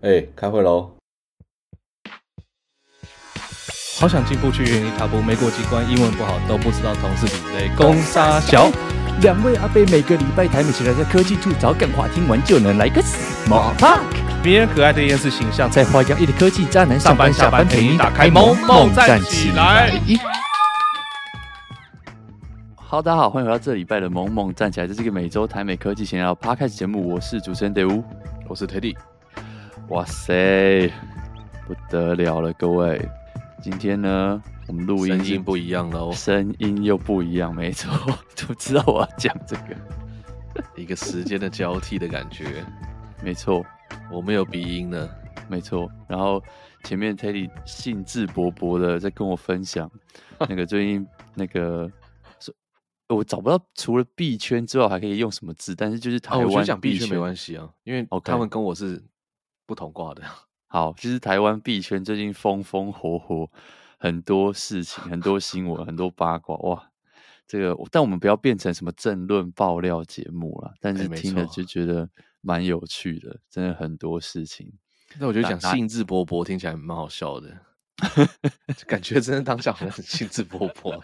哎、欸，开会喽！好想进步去原地踏步，没过几关，英文不好都不知道同事比谁。攻杀小两位阿贝每个礼拜台美起来在科技处找干话，听完就能来个 small talk。迷人可爱的厌世形象，在花样一的科技渣男上班下班陪你打开萌萌站起来。好，大家好，欢迎回到这礼拜的萌萌站起来，这是一个每周台美科技闲聊 podcast 节目，我是主持人德乌，我是 Teddy。哇塞，不得了了，各位！今天呢，我们录音声音不一样了哦，声音又不一样，没错，就知道我要讲这个，一个时间的交替的感觉，没错，我没有鼻音了，没错。然后前面 Teddy 兴致勃勃的在跟我分享 那个最近那个，我找不到除了币圈之外还可以用什么字，但是就是台湾币圈，哦、讲币圈没关系啊，因为他们跟我是。不同挂的，好，其实台湾币圈最近风风火火，很多事情，很多新闻，很多八卦，哇，这个，但我们不要变成什么政论爆料节目了，但是听了就觉得蛮有趣的，真的很多事情。那我觉得讲兴致勃勃听起来蛮好笑的，感觉真的当下好像很兴致勃勃，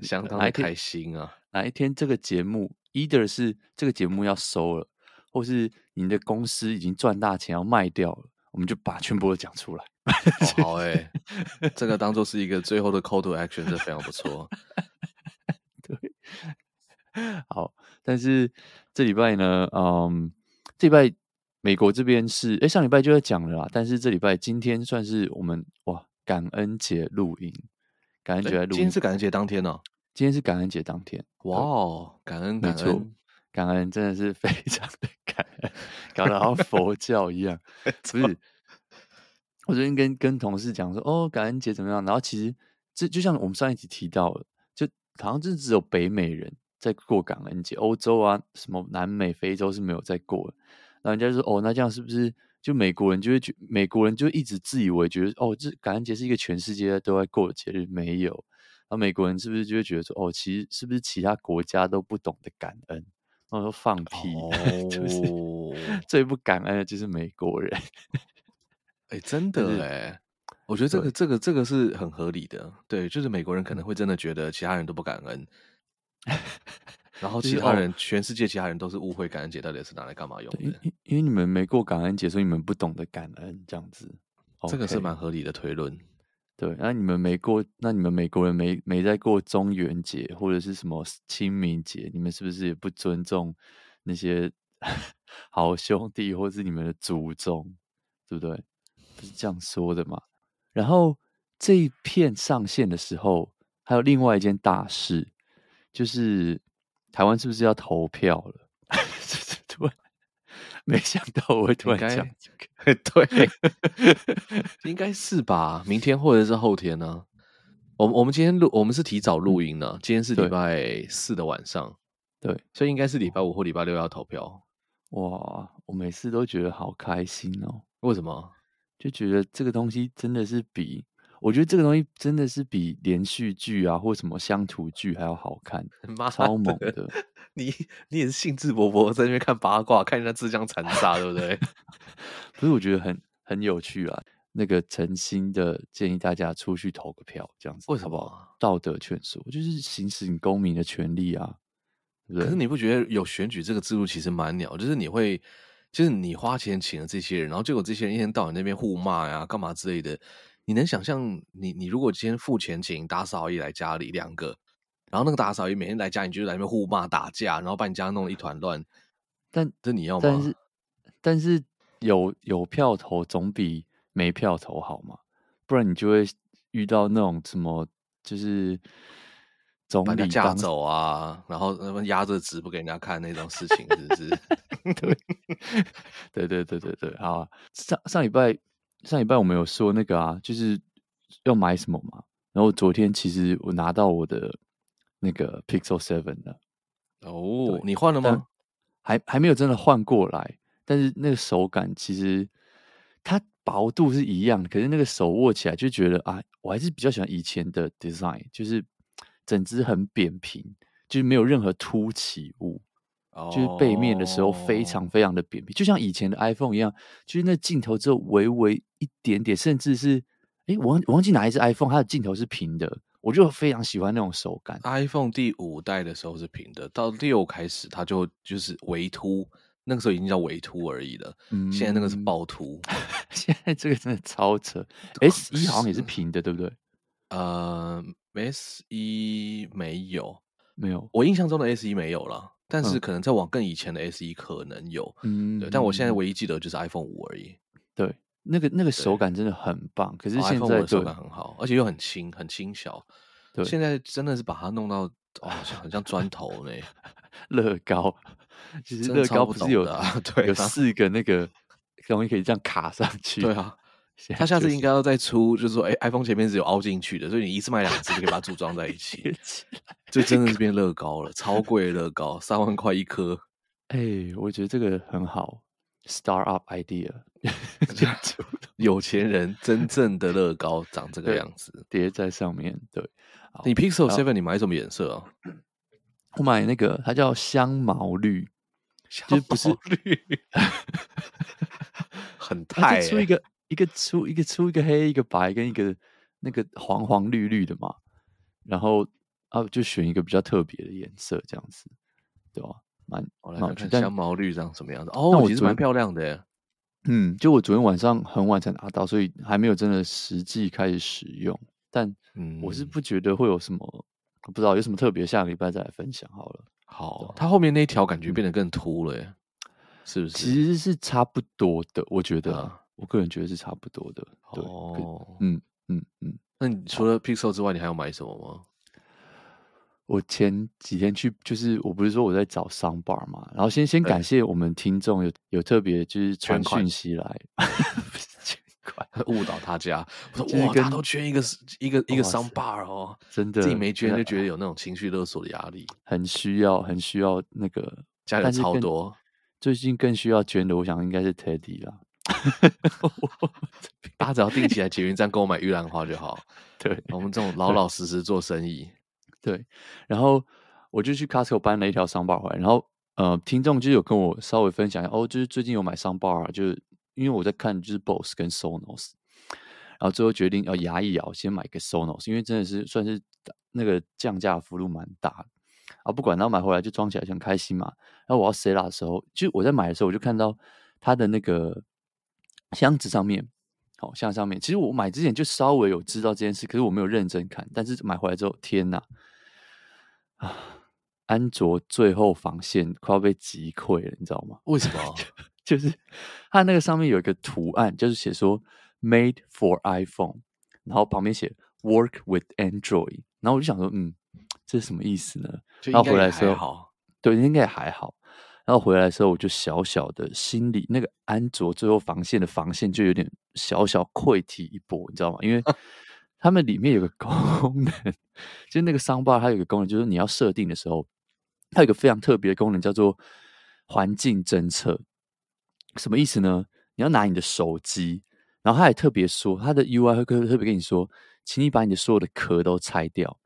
相 当开心啊！哪一天这个节目，either 是这个节目要收了。或是你的公司已经赚大钱要卖掉了，我们就把全部都讲出来。哦、好哎、欸，这个当做是一个最后的 call to action，这非常不错。对，好，但是这礼拜呢，嗯，这礼拜美国这边是，哎，上礼拜就在讲了啦。但是这礼拜今天算是我们哇，感恩节录音，感恩节录音。今天是感恩节当天呢、哦？今天是感恩节当天。哇哦，感恩，感恩。感恩真的是非常的感恩，搞得好像佛教一样。不是，我昨天跟跟同事讲说，哦，感恩节怎么样？然后其实这就像我们上一集提到了，就好像就只有北美人在过感恩节，欧洲啊，什么南美、非洲是没有在过的。然后人家就说，哦，那这样是不是就美国人就会觉，美国人就一直自以为觉得，哦，这感恩节是一个全世界都在过的节日？没有。然后美国人是不是就会觉得说，哦，其实是不是其他国家都不懂得感恩？我说放屁，oh. 就是最不感恩的就是美国人。哎、欸，真的哎，我觉得这个这个这个是很合理的。对，就是美国人可能会真的觉得其他人都不感恩，然后其他人，全世界其他人都是误会感恩节到底是拿来干嘛用的。因因为你们没过感恩节，所以你们不懂得感恩，这样子，这个是蛮合理的推论。对，那你们没过，那你们美国人没没在过中元节或者是什么清明节，你们是不是也不尊重那些 好兄弟或是你们的祖宗，对不对？不是这样说的嘛。然后这一片上线的时候，还有另外一件大事，就是台湾是不是要投票了？对。没想到我会突然讲这个，对，应该是吧？明天或者是后天呢、啊？我们我们今天录，我们是提早录音呢。今天是礼拜四的晚上，对，所以应该是礼拜五或礼拜六要投票。哇，我每次都觉得好开心哦！为什么？就觉得这个东西真的是比。我觉得这个东西真的是比连续剧啊，或什么乡土剧还要好看，超猛的！你你也是兴致勃勃在那边看八卦，看人家自相残杀，对不对？不是，我觉得很很有趣啊。那个诚心的建议大家出去投个票，这样子为什么？道德劝说，就是行使你公民的权利啊。对不对？可是你不觉得有选举这个制度其实蛮鸟？就是你会，就是你花钱请了这些人，然后结果这些人一天到晚那边互骂呀、干嘛之类的。你能想象，你你如果今天付钱请打扫阿姨来家里两个，然后那个打扫阿姨每天来家，你就在那边互骂打架，然后把你家弄得一团乱，但这你要吗？但是但是有有票投总比没票投好嘛？不然你就会遇到那种什么，就是总理架走啊，然后他们压着纸不给人家看那种事情，是不是？对 对对对对，好，上上礼拜。上礼拜我们有说那个啊，就是要买什么嘛。然后昨天其实我拿到我的那个 Pixel Seven 了。哦，你换了吗？还还没有真的换过来，但是那个手感其实它薄度是一样，可是那个手握起来就觉得啊，我还是比较喜欢以前的 design，就是整只很扁平，就是没有任何凸起物。就是背面的时候非常非常的扁平，就像以前的 iPhone 一样，就是那镜头只有微微一点点，甚至是，哎，我忘我忘记哪一只 iPhone，它的镜头是平的，我就非常喜欢那种手感。iPhone 第五代的时候是平的，到六开始它就就是微凸，那个时候已经叫微凸而已了，嗯，现在那个是暴凸，现在这个真的超扯。S 一好像也是平的，对不对？呃，S 一没有，没有，我印象中的 S 一没有了。但是可能再往更以前的 SE 可能有，嗯，对。但我现在唯一记得就是 iPhone 五而已。对，那个那个手感真的很棒。可是现在的手感很好，而且又很轻，很轻小。对，现在真的是把它弄到哇，像很像砖头呢。乐高，其实乐高不是 有啊对有四个那个东西可以这样卡上去。对啊，他下次应该要再出，就是说，哎，iPhone 前面是有凹进去的，所以你一次买两次就可以把它组装在一起。就真的是变乐高了，超贵乐高，三万块一颗。哎、欸，我觉得这个很好，Star Up Idea，有钱人真正的乐高长这个样子，叠在上面。对，你 Pixel Seven 你买什么颜色啊？我买那个，它叫香茅绿，香茅绿，不是绿，很太、欸、出一个一个粗一个粗一个黑一个白跟一个那个黄黄绿绿的嘛，然后。啊，就选一个比较特别的颜色，这样子，对吧？蛮，我来看看香茅绿长什么样子。哦，我其实蛮漂亮的。嗯，就我昨天晚上很晚才拿到，所以还没有真的实际开始使用。但我是不觉得会有什么，嗯、不知道有什么特别，下个礼拜再来分享好了。好，它后面那一条感觉变得更凸了耶，嗯、是不是？其实是差不多的，我觉得，啊、我个人觉得是差不多的。对，哦，嗯嗯嗯。那你除了 Pixel 之外，你还要买什么吗？我前几天去，就是我不是说我在找 soundbar 嘛，然后先先感谢我们听众有有特别就是传讯息来，误导大家，我说哇，他都捐一个一个一个 soundbar 哦，真的自己没捐就觉得有那种情绪勒索的压力，很需要很需要那个加的超多，最近更需要捐的，我想应该是 Teddy 啦，大家只要定起来捷运站购买玉兰花就好，对我们这种老老实实做生意。对，然后我就去 Costco 搬了一条 soundbar 回来，然后呃，听众就有跟我稍微分享一下，哦，就是最近有买 soundbar 啊，就是因为我在看就是 Bose 跟 Sonos，然后最后决定要牙一咬，先买个 Sonos，因为真的是算是那个降价幅度蛮大的啊，不管，然后买回来就装起来就很开心嘛。然后我要 set up 的时候，就我在买的时候，我就看到它的那个箱子上面。好像上面，其实我买之前就稍微有知道这件事，可是我没有认真看。但是买回来之后，天哪！啊，安卓最后防线快要被击溃了，你知道吗？为什么？就是它那个上面有一个图案，就是写说 “Made for iPhone”，然后旁边写 “Work with Android”，然后我就想说，嗯，这是什么意思呢？然后回来的时候，对，应该也还好。然后回来的时候，我就小小的心里那个安卓最后防线的防线就有点小小溃堤一波，你知道吗？因为 他们里面有个功能，就是那个 soundbar 它有个功能，就是你要设定的时候，它有个非常特别的功能，叫做环境侦测。什么意思呢？你要拿你的手机，然后他还特别说，他的 UI 会特别跟你说，请你把你的所有的壳都拆掉，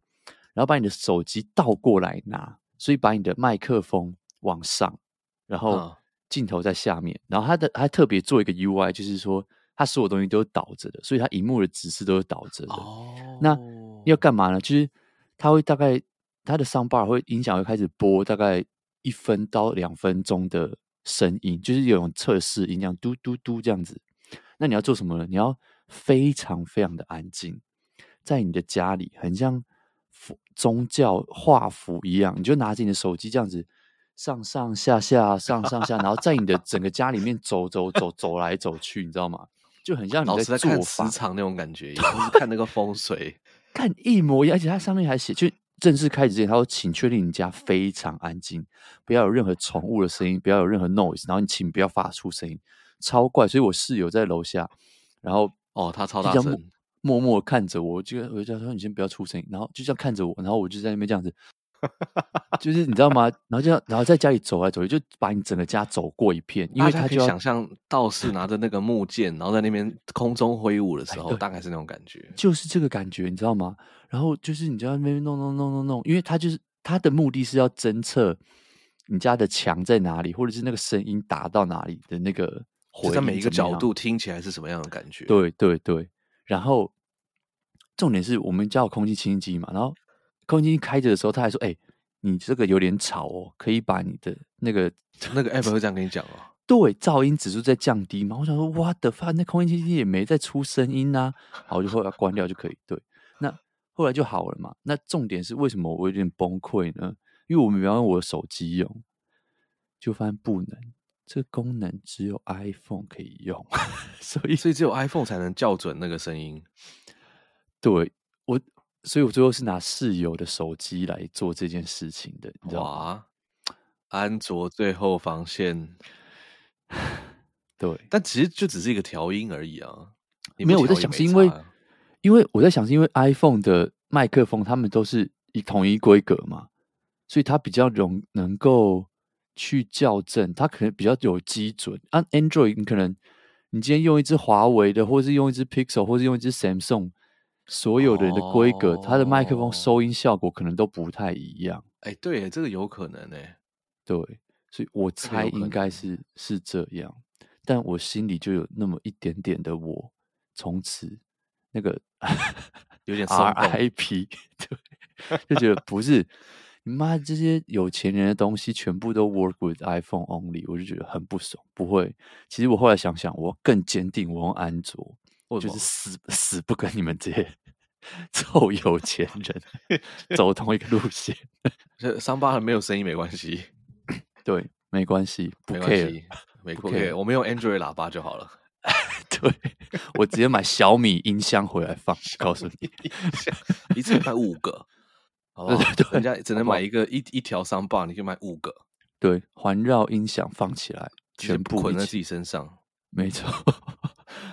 然后把你的手机倒过来拿，所以把你的麦克风往上。然后镜头在下面，然后它的还特别做一个 UI，就是说它所有东西都是倒着的，所以它荧幕的指示都是倒着的。哦，那要干嘛呢？就是它会大概它的 soundbar 会影响会开始播大概一分到两分钟的声音，就是有种测试音，这样嘟嘟嘟这样子。那你要做什么呢？你要非常非常的安静，在你的家里很像宗教画符一样，你就拿着你的手机这样子。上上下下，上上下，然后在你的整个家里面走走走走来走去，你知道吗？就很像你在做看磁场那种感觉，一样 看那个风水，看一模一样。而且它上面还写，就正式开始之前，他说：“请确定你家非常安静，不要有任何宠物的声音，不要有任何 noise，然后你请不要发出声音，超怪。”所以，我室友在楼下，然后哦，他超大声，默默看着我，就我就叫他说：“你先不要出声音。”然后就这样看着我，然后我就在那边这样子。就是你知道吗？然后就然后在家里走来走去，就把你整个家走过一片，因为他就想象道士拿着那个木剑，然后在那边空中挥舞的时候，大概是那种感觉，就是这个感觉，你知道吗？然后就是你就在那边弄弄弄弄弄，因为他就是他的目的是要侦测你家的墙在哪里，或者是那个声音打到哪里的那个回，在每一个角度听起来是什么样的感觉？对对对。然后重点是我们家有空气清新机嘛，然后空气清新机开着的时候，他还说：“哎、欸，你这个有点吵哦，可以把你的那个那个 app 会这样跟你讲哦。”对，噪音指数在降低嘛。我想说哇的发那空气清新机也没在出声音呐、啊。好，我就后来关掉就可以。对，那后来就好了嘛。那重点是为什么我有点崩溃呢？因为我们比方说我的手机用，就发现不能，这个功能只有 iPhone 可以用，所以所以只有 iPhone 才能校准那个声音。对我，所以我最后是拿室友的手机来做这件事情的，你知道吗？安卓最后防线。对，但其实就只是一个调音而已啊。没有，我在想是因为，因为我在想是因为 iPhone 的麦克风，他们都是以统一规格嘛。所以它比较容能够去校正，它可能比较有基准。按、啊、Android，你可能你今天用一只华为的，或是用一只 Pixel，或是用一只 Samsung，所有的人的规格，哦、它的麦克风收音效果可能都不太一样。哎，对，这个有可能呢。对，所以我猜应该是是这样，但我心里就有那么一点点的我，从此那个 有点 RIP，对，就觉得不是。你妈这些有钱人的东西全部都 work with iPhone only，我就觉得很不爽。不会，其实我后来想想，我更坚定，我用安卓，我就是死死不跟你们这些 臭有钱人 走同一个路线。这桑巴很没有声音没关系，对，没关系，不 care，没关系，没 care，我们用 Android 喇叭就好了。对，我直接买小米音箱回来放，告诉你，一次买五个。哦，对，人家只能买一个一一条 soundbar，你可以买五个。对，环绕音响放起来，全部捆在自己身上。没错，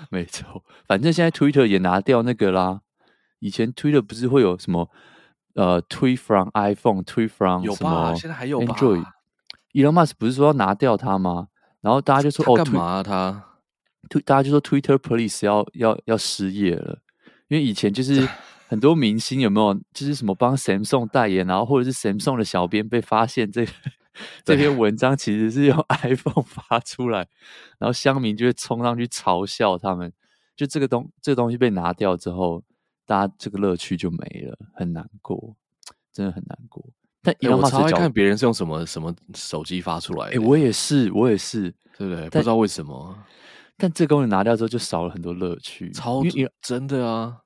没错。反正现在 Twitter 也拿掉那个啦。以前 Twitter 不是会有什么呃，tweet from iPhone，tweet from 有吧？现在还有吧？Elon Musk 不是说要拿掉它吗？然后大家就说哦，干嘛他？推大家就说 Twitter Police 要要要失业了，因为以前就是。很多明星有没有就是什么帮 Samsung 代言，然后或者是 Samsung 的小编被发现这这篇文章其实是用 iPhone 发出来，然后乡民就会冲上去嘲笑他们。就这个东这个东西被拿掉之后，大家这个乐趣就没了，很难过，真的很难过。但我超爱看别人是用什么什么手机发出来的，哎，我也是，我也是，对不对？不知道为什么，但这个功能拿掉之后就少了很多乐趣，超真的啊。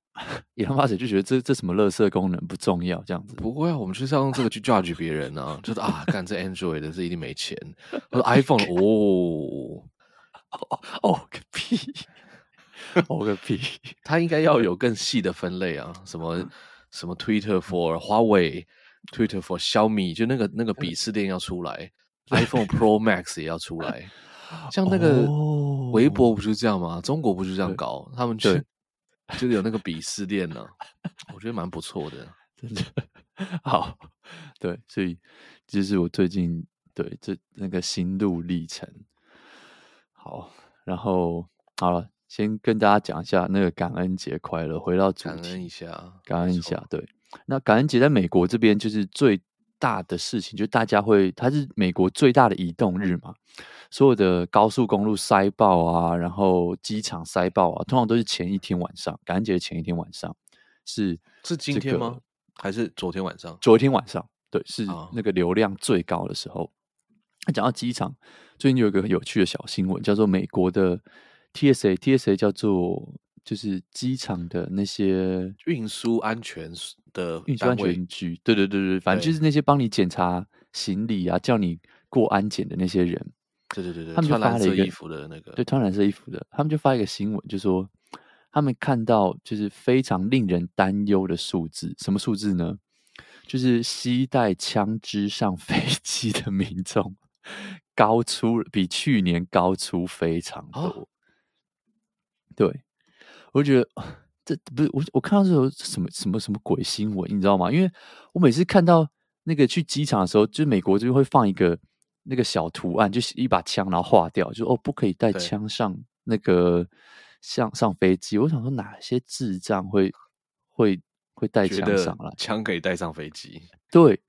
伊隆马斯就觉得这这什么垃圾功能不重要，这样子。不会啊，我们就是要用这个去 judge 别人啊，就是啊，干这 Android 的这一定没钱，我说 iPhone 哦哦哦个屁，哦个屁，他应该要有更细的分类啊，什么什么 Twitter for 华为，Twitter for 小米，就那个那个鄙视链要出来，iPhone Pro Max 也要出来，像那个微博不就这样吗？中国不就这样搞，他们去。就是有那个鄙视链呢，我觉得蛮不错的，真的。好，对，所以这是我最近对这那个心路历程。好，然后好了，先跟大家讲一下那个感恩节快乐。回到主题，感恩一下，感恩一下。对，那感恩节在美国这边就是最大的事情，就大家会，它是美国最大的移动日嘛。所有的高速公路塞爆啊，然后机场塞爆啊，通常都是前一天晚上，感恩节的前一天晚上是、这个、是今天吗？还是昨天晚上？昨天晚上，对，是那个流量最高的时候。那、哦、讲到机场，最近有一个很有趣的小新闻，叫做美国的 TSA，TSA 叫做就是机场的那些运输安全的运输安全局，对对对对，反正就是那些帮你检查行李啊，叫你过安检的那些人。对对对对，他们就发了一个衣服的那个，对，穿蓝色衣服的，他们就发一个新闻，就说他们看到就是非常令人担忧的数字，什么数字呢？就是携带枪支上飞机的民众高出比去年高出非常多。哦、对，我就觉得这不是我我看到这种什么什么什么鬼新闻，你知道吗？因为我每次看到那个去机场的时候，就是美国这边会放一个。那个小图案就是一把枪，然后划掉，就哦，不可以带枪上那个上上飞机。我想说，哪些智障会会会带枪上来？枪可以带上飞机？对，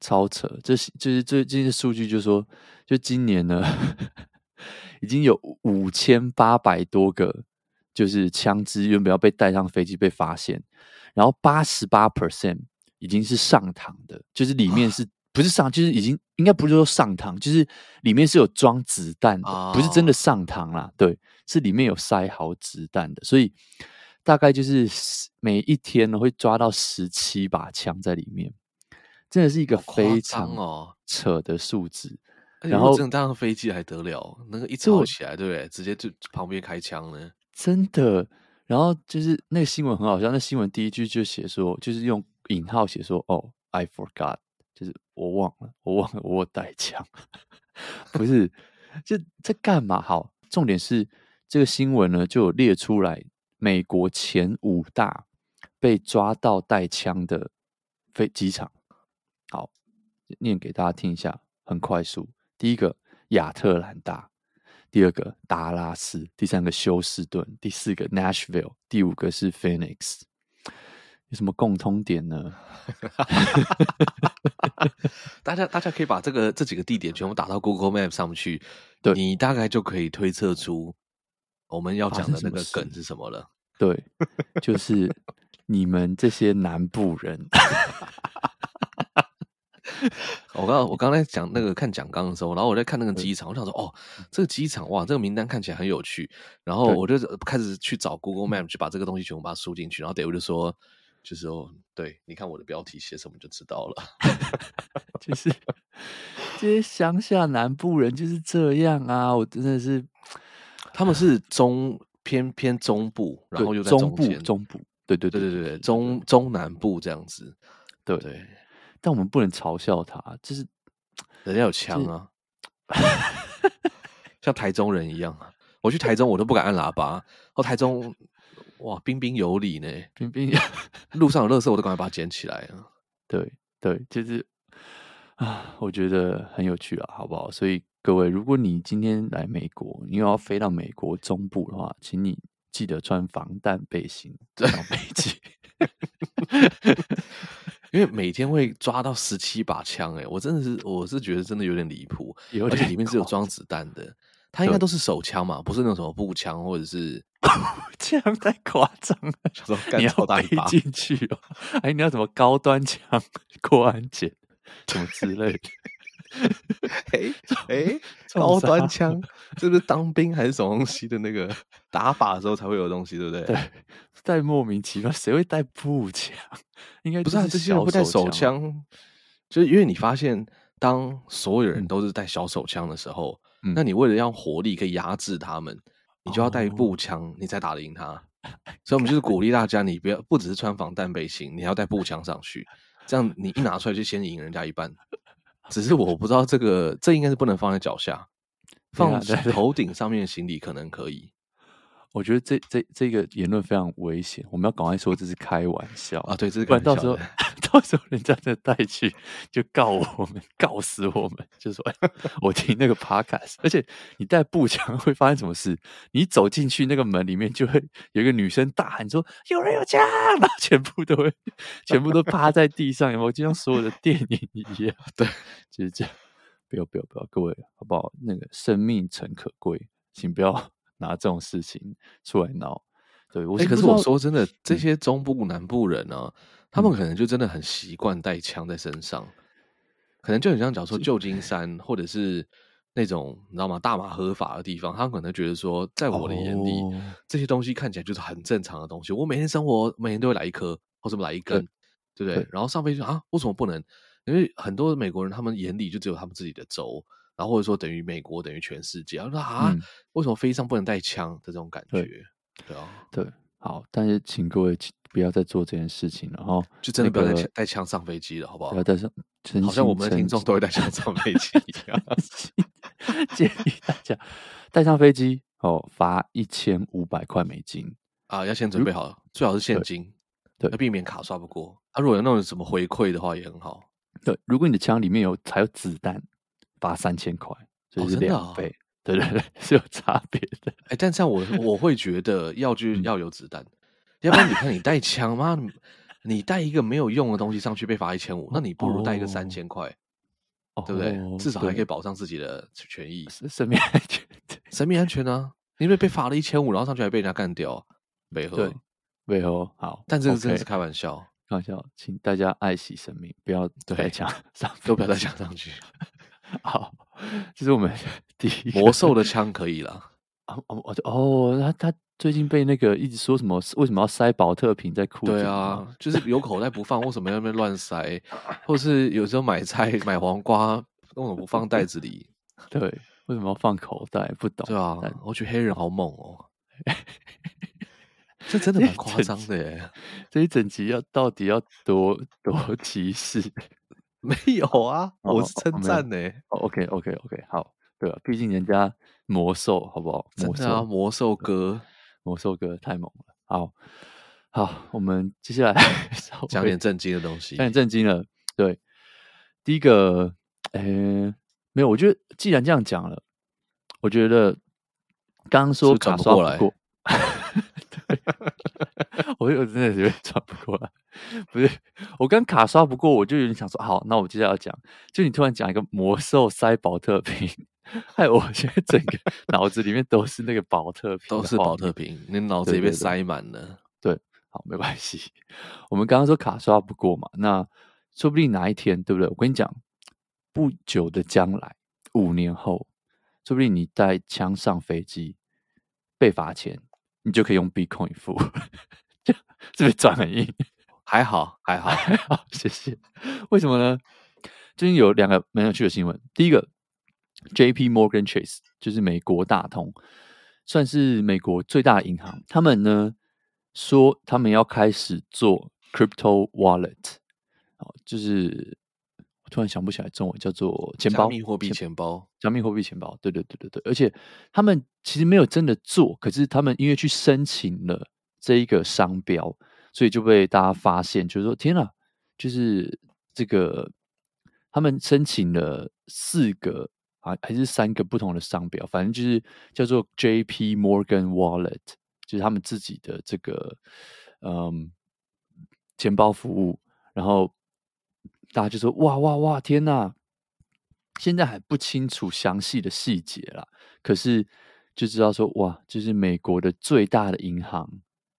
超扯。这是就是这这些数据，就是说，就今年呢，已经有五千八百多个，就是枪支原本要被带上飞机被发现，然后八十八 percent 已经是上膛的，就是里面是。不是上，就是已经应该不是说上膛，就是里面是有装子弹的，oh. 不是真的上膛啦。对，是里面有塞好子弹的，所以大概就是每一天呢会抓到十七把枪在里面，真的是一个非常扯的数字。哦、然后真的搭上飞机还得了，那个一吵起来，对不对？直接就旁边开枪呢，真的。然后就是那个新闻很好笑，那新闻第一句就写说，就是用引号写说，哦，I forgot。就是我忘了，我忘了我带枪，不是，就在干嘛？好，重点是这个新闻呢，就有列出来美国前五大被抓到带枪的飞机场。好，念给大家听一下，很快速。第一个亚特兰大，第二个达拉斯，第三个休斯顿，第四个 Nashville，第五个是 Phoenix。有什么共通点呢？大家大家可以把这个这几个地点全部打到 Google Map 上去，对，你大概就可以推测出我们要讲的那个梗是什么了。对，就是你们这些南部人。我刚我刚才讲那个看讲纲的时候，然后我在看那个机场，我想说，哦，这个机场哇，这个名单看起来很有趣。然后我就开始去找 Google Map 去把这个东西全部把它输进去。然后 David 就说。就是哦，对，你看我的标题写什么就知道了。就是这些乡下南部人就是这样啊，我真的是，他们是中偏偏中部，然后又在中，中部中部，对对对对对对，中中南部这样子，对对。但我们不能嘲笑他，就是人家有枪啊，像台中人一样啊。我去台中，我都不敢按喇叭，哦，台中。哇，彬彬有礼呢！彬彬有路上有垃圾，我都赶快把它捡起来啊！对对，就是啊，我觉得很有趣啊，好不好？所以各位，如果你今天来美国，你又要飞到美国中部的话，请你记得穿防弹背心上飞机，因为每天会抓到十七把枪，哎，我真的是，我是觉得真的有点离谱，而且里面是有装子弹的。它应该都是手枪嘛，不是那种什么步枪或者是 这样，太夸张了。你要背进去哦，哎，你要什么高端枪 过安检什么之类的？哎哎，高端枪 这不是当兵还是什么东西的那个打法的时候才会有东西，对不对？对，带莫名其妙，谁会带步枪？应该不是啊，这些人会带手枪，就是因为你发现，当所有人都是带小手枪的时候。那你为了让火力可以压制他们，你就要带步枪，你才打得赢他。所以，我们就是鼓励大家，你不要不只是穿防弹背心，你还要带步枪上去，这样你一拿出来就先赢人家一半。只是我不知道这个，这应该是不能放在脚下，放头顶上面的行李可能可以。我觉得这这这个言论非常危险，我们要赶快说这是开玩笑啊！对，这是开玩笑。到时候 到时候人家再带去就告我们，告死我们，就说我听那个 podcast，而且你带步枪会发生什么事？你走进去那个门里面，就会有一个女生大喊说：“有人有枪！” 然后全部都会全部都趴在地上，有没有？就像所有的电影一样。对，就是这样。不要不要不要，各位好不好？那个生命诚可贵，请不要。拿这种事情出来闹，对，我、欸、可是我说真的，这些中部南部人呢、他们可能就真的很习惯带枪在身上，嗯、可能就很像讲说旧金山或者是那种你知道吗？大麻合法的地方，他们可能觉得说，在我的眼里，哦、这些东西看起来就是很正常的东西。我每天生活，每天都会来一颗或者来一根，对，对不对？对，然后上飞机啊，为什么不能？因为很多美国人他们眼里就只有他们自己的州。然后或者说等于美国等于全世界，他说啊，嗯、为什么飞机上不能带枪的这种感觉？对，对啊，对，好，但是请各位不要再做这件事情了，然后就真的不要带带枪上飞机了，好不好？不要带上，好像我们的听众都会带枪上飞机一样。建议大家带上飞机哦，罚一千五百块美金啊，要先准备好，最好是现金，对，要避免卡刷不过。啊、如果有那种什么回馈的话，也很好。对，如果你的枪里面有还有子弹。罚三千块，就是两倍，对对对，是有差别的。哎，但像我我会觉得要就 要有子弹，要不然你看你带枪吗？你带一个没有用的东西上去被罚一千五，那你不如带一个三千块，哦、对不对？哦、至少还可以保障自己的权益，生命安全，生命安全啊！因为被罚了一千五，然后上去还被人家干掉，没合，对，没合好。但这个真的是开玩笑，开玩笑，请大家爱惜生命，不要再抢 上，都不要再抢上去。好，这是我们第一魔兽的枪可以了。哦哦哦，他他最近被那个一直说什么？为什么要塞保特瓶在裤子？对啊，就是有口袋不放，为什么要那边乱塞？或是有时候买菜买黄瓜，为什么不放袋子里？对，为什么要放口袋？不懂。对啊，我觉得黑人好猛哦，这真的蛮夸张的耶！这一整集要到底要多多歧视？没有啊，我是称赞呢。哦，OK OK OK，好。对啊，毕竟人家魔兽好不好？魔兽啊，魔兽哥，魔兽哥太猛了。好，好，我们接下来 讲点正经的东西。讲点正经了。对，第一个，呃，没有，我觉得既然这样讲了，我觉得刚刚说卡刷不过，是不是转不过来对，我我真的有点转不过来。不是，我刚卡刷不过，我就有点想说，好，那我接下来要讲，就你突然讲一个魔兽塞宝特瓶。害我现在整个脑子里面都是那个宝特瓶，都是宝特瓶，你脑子也被塞满了。对，对，对，好，没关系。我们刚刚说卡刷不过嘛，那说不定哪一天，对不对？我跟你讲，不久的将来，五年后，说不定你带枪上飞机被罚钱，你就可以用 Bitcoin 付，是不是转很硬？还好，还好，还好，谢谢。为什么呢？最近有两个蛮有趣的新闻，第一个。J.P. Morgan Chase 就是美国大通，算是美国最大的银行。他们呢说，他们要开始做 crypto wallet，就是我突然想不起来中文叫做钱包，加密货币钱包，加密货币钱包。对对对对对，而且他们其实没有真的做，可是他们因为去申请了这一个商标，所以就被大家发现，就是说天哪，就是这个他们申请了四个。啊，还是三个不同的商标，反正就是叫做 J.P. Morgan Wallet，就是他们自己的这个嗯钱包服务。然后大家就说：“哇哇哇，天哪！”现在还不清楚详细的细节啦，可是就知道说：“哇，就是美国的最大的银行，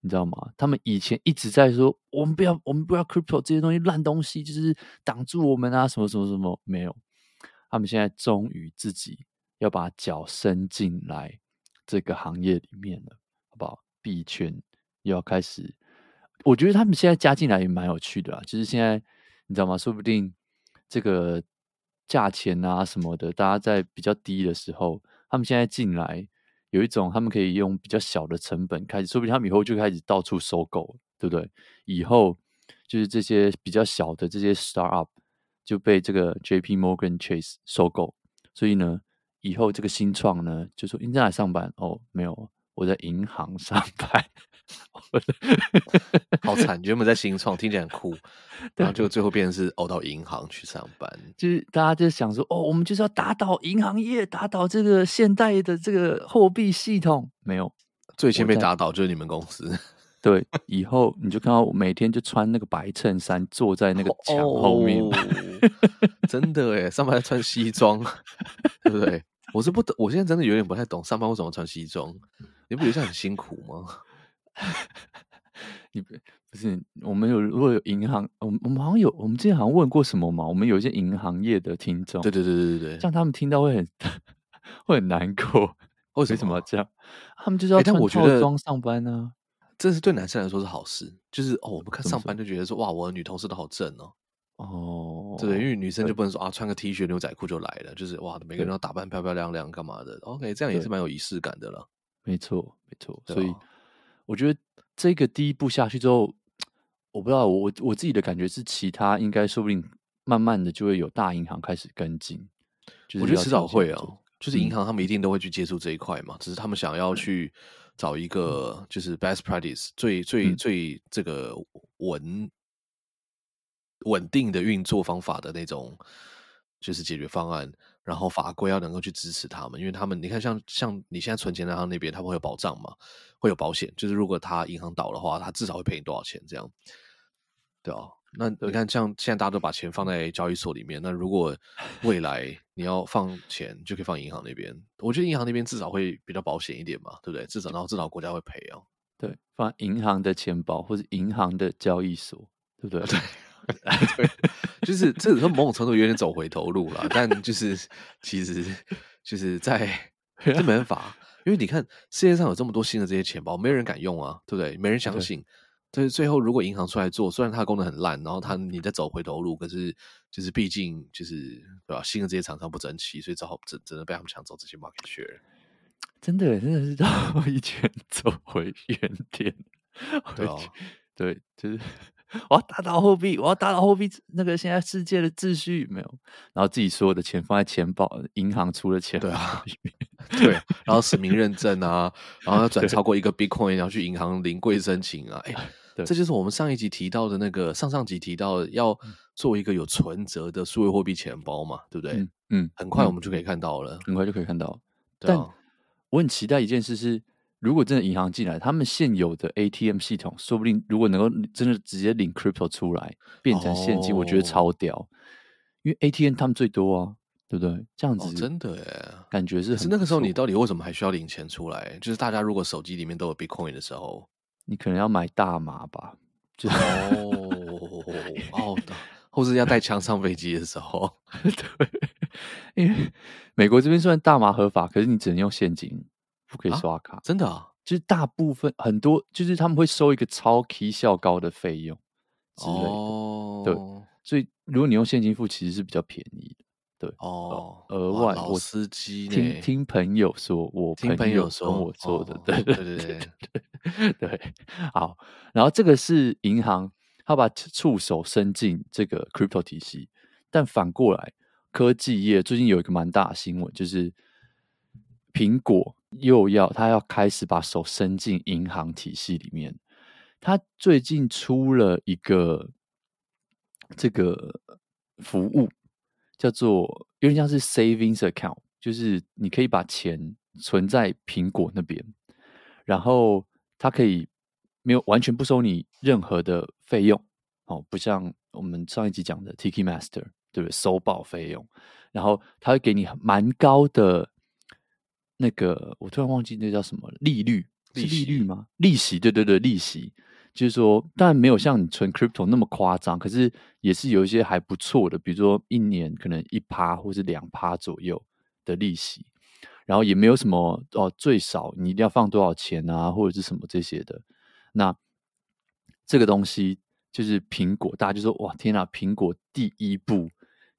你知道吗？他们以前一直在说，我们不要，我们不要 crypto 这些东西，烂东西，就是挡住我们啊，什么什么什么，没有。”他们现在终于自己要把脚伸进来这个行业里面了，好不好？币圈又要开始，我觉得他们现在加进来也蛮有趣的啦。就是现在你知道吗？说不定这个价钱啊什么的，大家在比较低的时候，他们现在进来有一种他们可以用比较小的成本开始，说不定他们以后就开始到处收购，对不对？以后就是这些比较小的这些 startup。就被这个 J.P. Morgan Chase 收购，所以呢，以后这个新创呢，就说你在哪上班？哦，没有，我在银行上班。好惨，原本在新创，听起来很酷，然后就最后变成是哦，到银行去上班。就是大家就想说，哦，我们就是要打倒银行业，打倒这个现代的这个货币系统。没有，最先被打倒就是你们公司。对，以后你就看到我每天就穿那个白衬衫，坐在那个墙后面。Oh, 真的哎，上班穿西装，对不对？我是不懂，我现在真的有点不太懂，上班为什么穿西装？你不觉得很辛苦吗？你不是我们有如果有银行，我们我们好像有，我们之前好像问过什么嘛？我们有一些银行业的听众，对对对对对对，像他们听到会很 会很难过。为什么要这样？他们就是要穿套装上班呢？这是对男生来说是好事，就是哦，我们看上班就觉得说，哇，我的女同事都好正哦，哦，对，因为女生就不能说啊，穿个 T 恤牛仔裤就来了，就是哇，每个人都打扮漂漂亮亮，干嘛的？OK，这样也是蛮有仪式感的了。没错，没错。所以我觉得这个第一步下去之后，我不知道我我自己的感觉是，其他应该说不定慢慢的就会有大银行开始跟进。我觉得迟早会啊，就是银行他们一定都会去接触这一块嘛，只是他们想要去。找一个就是 best practice 最最、嗯、最这个稳稳定的运作方法的那种就是解决方案，然后法规要能够去支持他们，因为他们你看像像你现在存钱银行那边，他们会有保障嘛，会有保险，就是如果他银行倒的话，他至少会赔你多少钱这样。对啊。那你看，像现在大家都把钱放在交易所里面，那如果未来你要放钱，就可以放银行那边。我觉得银行那边至少会比较保险一点嘛，对不对？至少然后至少国家会赔啊。对，放银行的钱包或者银行的交易所，对不对？对，对，就是这种某种程度有点走回头路了，但就是其实就是在这没办法，因为你看世界上有这么多新的这些钱包，没人敢用啊，对不对？没人相信。所以最后，如果银行出来做，虽然它的功能很烂，然后它你在走回头路，可是就是毕竟就是对吧？新的这些厂商不争气，所以只好只只能被他们抢走这些 market share。真的，真的是绕一圈走回原点。对，对，就是我要打倒货币，我要打倒货币，那个现在世界的秩序没有，然后自己所有的钱放在钱包，银行出了钱，对啊，对，然后实名认证啊，然后要 转超过一个 Bitcoin，然后去银行临柜申请啊，哎。对这就是我们上一集提到的那个，上上集提到要做一个有存折的数位货币钱包嘛，对不对？嗯，嗯，很快我们就可以看到了，很快就可以看到。对啊，但我很期待一件事是，如果真的银行进来，他们现有的 ATM 系统，说不定如果能够真的直接领 crypto 出来变成现金，哦、我觉得超屌。因为 ATM 他们最多啊，对不对？这样子、哦、真的耶，感觉是。是那个时候，你到底为什么还需要领钱出来？就是大家如果手机里面都有 Bitcoin 的时候。你可能要买大麻吧，就哦 哦，或是要带枪上飞机的时候，对，因为美国这边虽然大麻合法，可是你只能用现金，不可以刷卡。啊、真的啊，就是大部分很多，就是他们会收一个超 K 效高的费用之类的，哦、对，所以如果你用现金付，其实是比较便宜的。对哦，额外我司机听听朋友说，我听朋友说我做的，对对对对对对，好，然后这个是银行，他把触手伸进这个 crypto 体系，但反过来，科技业最近有一个蛮大的新闻，就是苹果又要他要开始把手伸进银行体系里面，他最近出了一个这个服务。叫做有点像是 savings account，就是你可以把钱存在苹果那边，然后它可以没有完全不收你任何的费用哦，不像我们上一集讲的 Tiki Master，对不对？收报费用，然后它会给你蛮高的那个，我突然忘记那叫什么利率，利，是利率吗？利息，对对对，利息。就是说，当然没有像你存 crypto 那么夸张，可是也是有一些还不错的，比如说一年可能一趴或是两趴左右的利息，然后也没有什么哦，最少你一定要放多少钱啊，或者是什么这些的。那这个东西就是苹果，大家就说哇，天哪，苹果第一步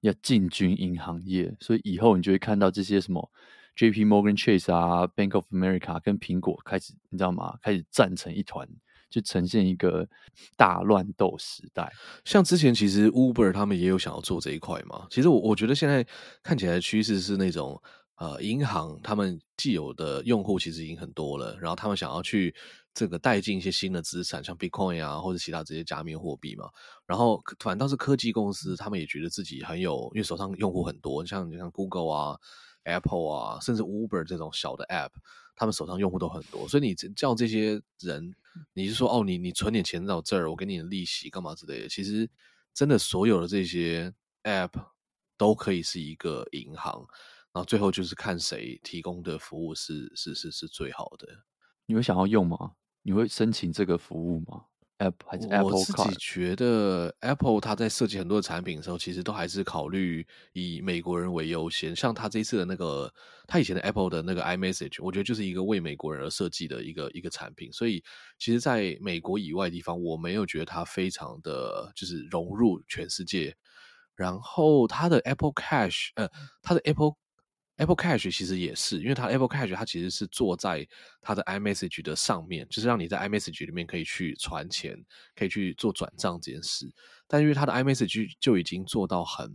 要进军银行业，所以以后你就会看到这些什么 JP Morgan Chase 啊，Bank of America 跟苹果开始，你知道吗？开始战成一团。就呈现一个大乱斗时代，像之前其实 Uber 他们也有想要做这一块嘛。其实我我觉得现在看起来的趋势是那种，呃，银行他们既有的用户其实已经很多了，然后他们想要去这个带进一些新的资产，像 Bitcoin 啊或者其他这些加密货币嘛。然后反倒是科技公司，他们也觉得自己很有，因为手上用户很多，像像 Google 啊、Apple 啊，甚至 Uber 这种小的 App，他们手上用户都很多，所以你叫这些人。你是说哦，你你存点钱到这儿，我给你利息干嘛之类的？其实真的所有的这些 App 都可以是一个银行，然后最后就是看谁提供的服务是是是是最好的。你会想要用吗？你会申请这个服务吗？App 还是 Apple Card？我自己觉得 Apple 它在设计很多的产品的时候，其实都还是考虑以美国人为优先。像它这一次的那个，它以前的 Apple 的那个 iMessage，我觉得就是一个为美国人而设计的一个一个产品。所以，其实在美国以外的地方，我没有觉得它非常的就是融入全世界。然后，它的 Apple Cash，呃，它的 Apple。Apple Cash 其实也是，因为它 Apple Cash 它其实是做在它的 iMessage 的上面，就是让你在 iMessage 里面可以去传钱，可以去做转账这件事。但因为它的 iMessage 就已经做到很，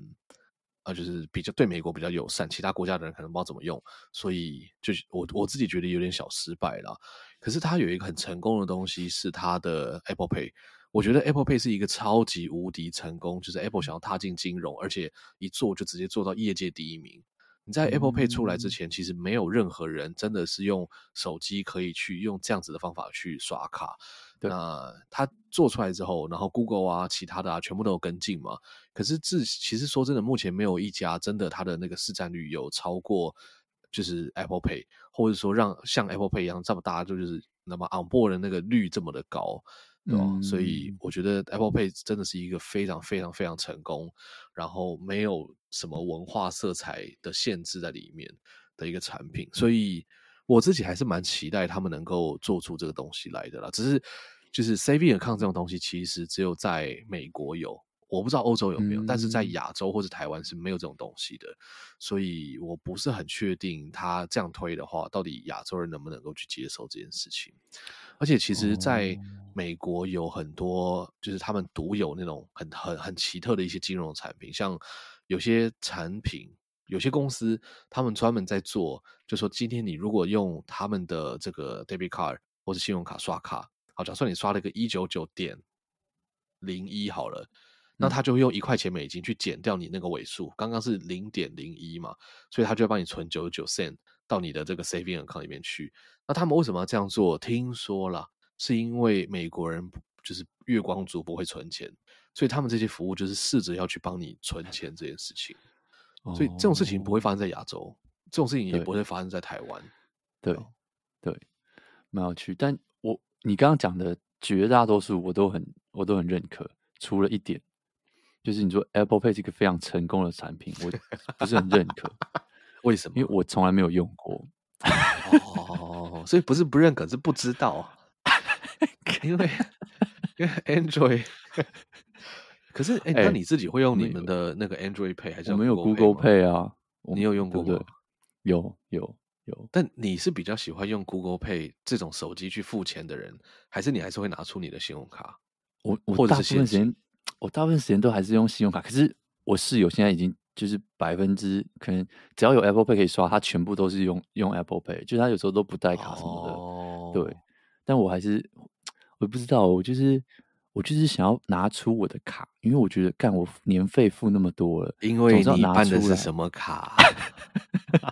呃，就是比较对美国比较友善，其他国家的人可能不知道怎么用，所以就我我自己觉得有点小失败了。可是它有一个很成功的东西是它的 Apple Pay，我觉得 Apple Pay 是一个超级无敌成功，就是 Apple 想要踏进金融，而且一做就直接做到业界第一名。你在 Apple Pay 出来之前，嗯、其实没有任何人真的是用手机可以去用这样子的方法去刷卡。那它做出来之后，然后 Google 啊，其他的啊，全部都有跟进嘛。可是自其实说真的，目前没有一家真的它的那个市占率有超过，就是 Apple Pay，或者说让像 Apple Pay 一样这么大，就是那么 on board 的那个率这么的高，对吧？嗯、所以我觉得 Apple Pay 真的是一个非常非常非常成功，然后没有什么文化色彩的限制在里面的一个产品，所以。我自己还是蛮期待他们能够做出这个东西来的啦。只是就是 saving account 这种东西，其实只有在美国有，我不知道欧洲有没有，嗯、但是在亚洲或者台湾是没有这种东西的。所以我不是很确定他这样推的话，到底亚洲人能不能够去接受这件事情。而且其实在美国有很多就是他们独有那种很很很奇特的一些金融产品，像有些产品。有些公司他们专门在做，就说今天你如果用他们的这个 debit card 或者信用卡刷卡，好，假设你刷了个一九九点零一好了，那他就会用一块钱美金去减掉你那个尾数，刚刚是零点零一嘛，所以他就会帮你存九十九 cent 到你的这个 saving account 里面去。那他们为什么要这样做？听说啦，是因为美国人就是月光族不会存钱，所以他们这些服务就是试着要去帮你存钱这件事情。所以这种事情不会发生在亚洲，哦、这种事情也不会发生在台湾。对，对，蛮有趣。但我你刚刚讲的绝大多数我都很我都很认可，除了一点，就是你说 Apple Pay 是一个非常成功的产品，我不是很认可。为什么？因为我从来没有用过。哦，所以不是不认可，是不知道。因为因为 Android。可是，哎、欸，那你自己会用你们的那个 Android Pay 还是？我们有 Google Pay 啊，你有用过吗？有有有。但你是比较喜欢用 Google Pay 这种手机去付钱的人，还是你还是会拿出你的信用卡？我我大部分时间，我大部分时间都还是用信用卡。可是我室友现在已经就是百分之可能只要有 Apple Pay 可以刷，他全部都是用用 Apple Pay，就是他有时候都不带卡什么的。哦、对，但我还是我不知道，我就是。我就是想要拿出我的卡，因为我觉得干我年费付那么多了，因为你办的是什么卡？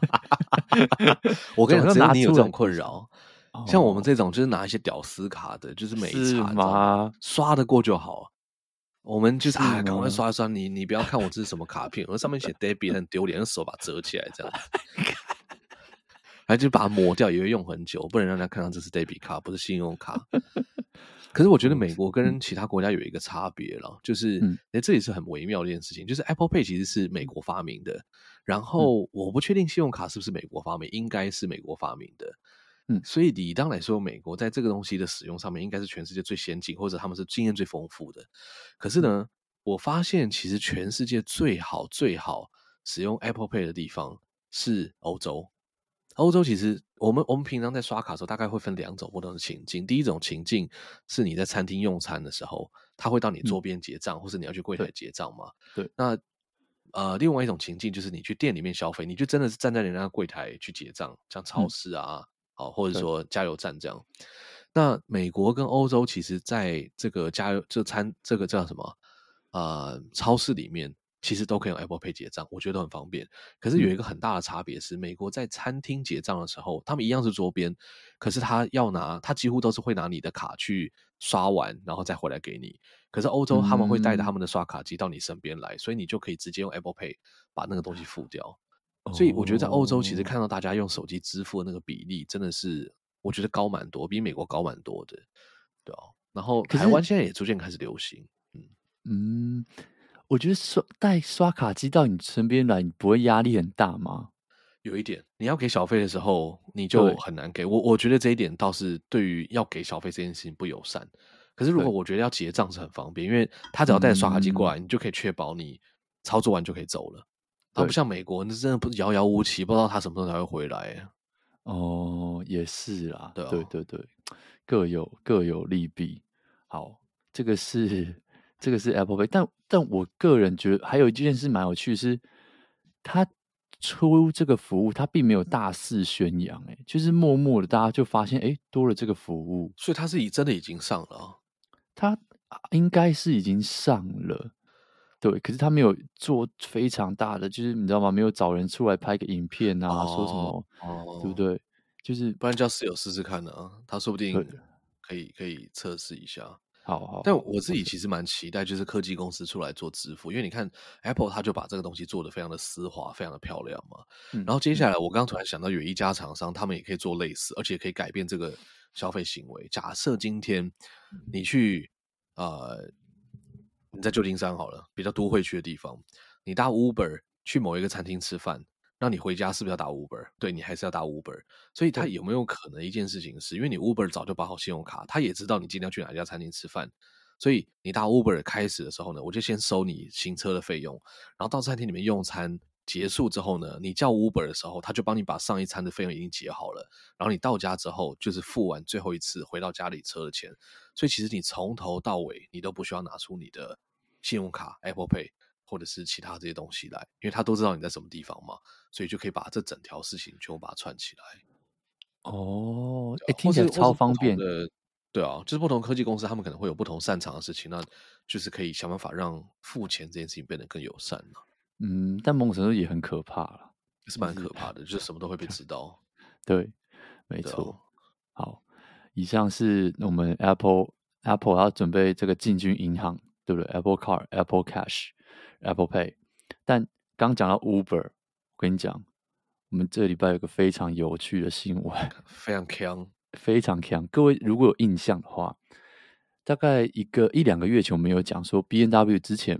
我跟你讲，只有你有这种困扰。像我们这种就是拿一些屌丝卡的，就是没差吗？刷得过就好。我们就是啊，赶快刷一刷。你你不要看我这是什么卡片，我上面写 Debbie 很丢脸，用手把它折起来这样，还就把它抹掉，也会用很久，不能让大家看到这是 Debbie 卡，不是信用卡。可是我觉得美国跟其他国家有一个差别了，嗯、就是，哎，这也是很微妙的一件事情。就是 Apple Pay 其实是美国发明的，然后我不确定信用卡是不是美国发明，应该是美国发明的。嗯，所以理当来说，美国在这个东西的使用上面，应该是全世界最先进，或者他们是经验最丰富的。可是呢，我发现其实全世界最好最好使用 Apple Pay 的地方是欧洲。欧洲其实，我们我们平常在刷卡的时候，大概会分两种不同的情境。第一种情境是你在餐厅用餐的时候，他会到你桌边结账，嗯、或是你要去柜台结账嘛？对。那呃，另外一种情境就是你去店里面消费，你就真的是站在人家柜台去结账，像超市啊，好、嗯，或者说加油站这样。那美国跟欧洲其实在这个加油这餐这个叫什么？呃，超市里面。其实都可以用 Apple Pay 结账，我觉得很方便。可是有一个很大的差别是，嗯、美国在餐厅结账的时候，他们一样是桌边，可是他要拿，他几乎都是会拿你的卡去刷完，然后再回来给你。可是欧洲他们会带着他们的刷卡机到你身边来，嗯、所以你就可以直接用 Apple Pay 把那个东西付掉。哦、所以我觉得在欧洲，其实看到大家用手机支付的那个比例，真的是我觉得高蛮多，比美国高蛮多的，对啊。然后台湾现在也逐渐开始流行，嗯嗯。我觉得刷带刷卡机到你身边来，你不会压力很大吗？有一点，你要给小费的时候，你就很难给。我我觉得这一点倒是对于要给小费这件事情不友善。可是如果我觉得要结账是很方便，因为他只要带着刷卡机过来，嗯、你就可以确保你操作完就可以走了。他不像美国，那真的不是遥遥无期，不知道他什么时候才会回来。哦，也是啦，对、哦、对对对，各有各有利弊。好，这个是。这个是 Apple Pay，但但我个人觉得还有一件事蛮有趣的是，他出这个服务，他并没有大肆宣扬，哎，就是默默的大家就发现，哎，多了这个服务，所以他是已真的已经上了，他应该是已经上了，对，可是他没有做非常大的，就是你知道吗？没有找人出来拍个影片啊，哦、说什么，哦、对不对？就是不然叫室友试试看呢、啊，他说不定可以可以测试一下。好好，但我自己其实蛮期待，就是科技公司出来做支付，因为你看 Apple，他就把这个东西做得非常的丝滑，非常的漂亮嘛。嗯、然后接下来，我刚刚突然想到，有一家厂商，他们也可以做类似，而且可以改变这个消费行为。假设今天你去呃，你在旧金山好了，比较都会去的地方，你搭 Uber 去某一个餐厅吃饭。那你回家是不是要打 Uber？对，你还是要打 Uber。所以他有没有可能一件事情是，因为你 Uber 早就办好信用卡，他也知道你今天要去哪家餐厅吃饭，所以你搭 Uber 开始的时候呢，我就先收你行车的费用，然后到餐厅里面用餐结束之后呢，你叫 Uber 的时候，他就帮你把上一餐的费用已经结好了，然后你到家之后就是付完最后一次回到家里车的钱，所以其实你从头到尾你都不需要拿出你的信用卡 Apple Pay。或者是其他这些东西来，因为他都知道你在什么地方嘛，所以就可以把这整条事情全部把它串起来。哦，哎、啊，听起来超方便的。对啊，就是不同科技公司，他们可能会有不同擅长的事情，那就是可以想办法让付钱这件事情变得更友善了。嗯，但某种程度也很可怕了，也是蛮可怕的，就是什么都会被知道。对，没错。啊、好，以上是我们 Apple Apple 要准备这个进军银行，对不对？Apple Card、Apple Cash。Apple Pay，但刚讲到 Uber，我跟你讲，我们这礼拜有个非常有趣的新闻，非常强，非常强。各位如果有印象的话，大概一个一两个月前，我们有讲说 B N W 之前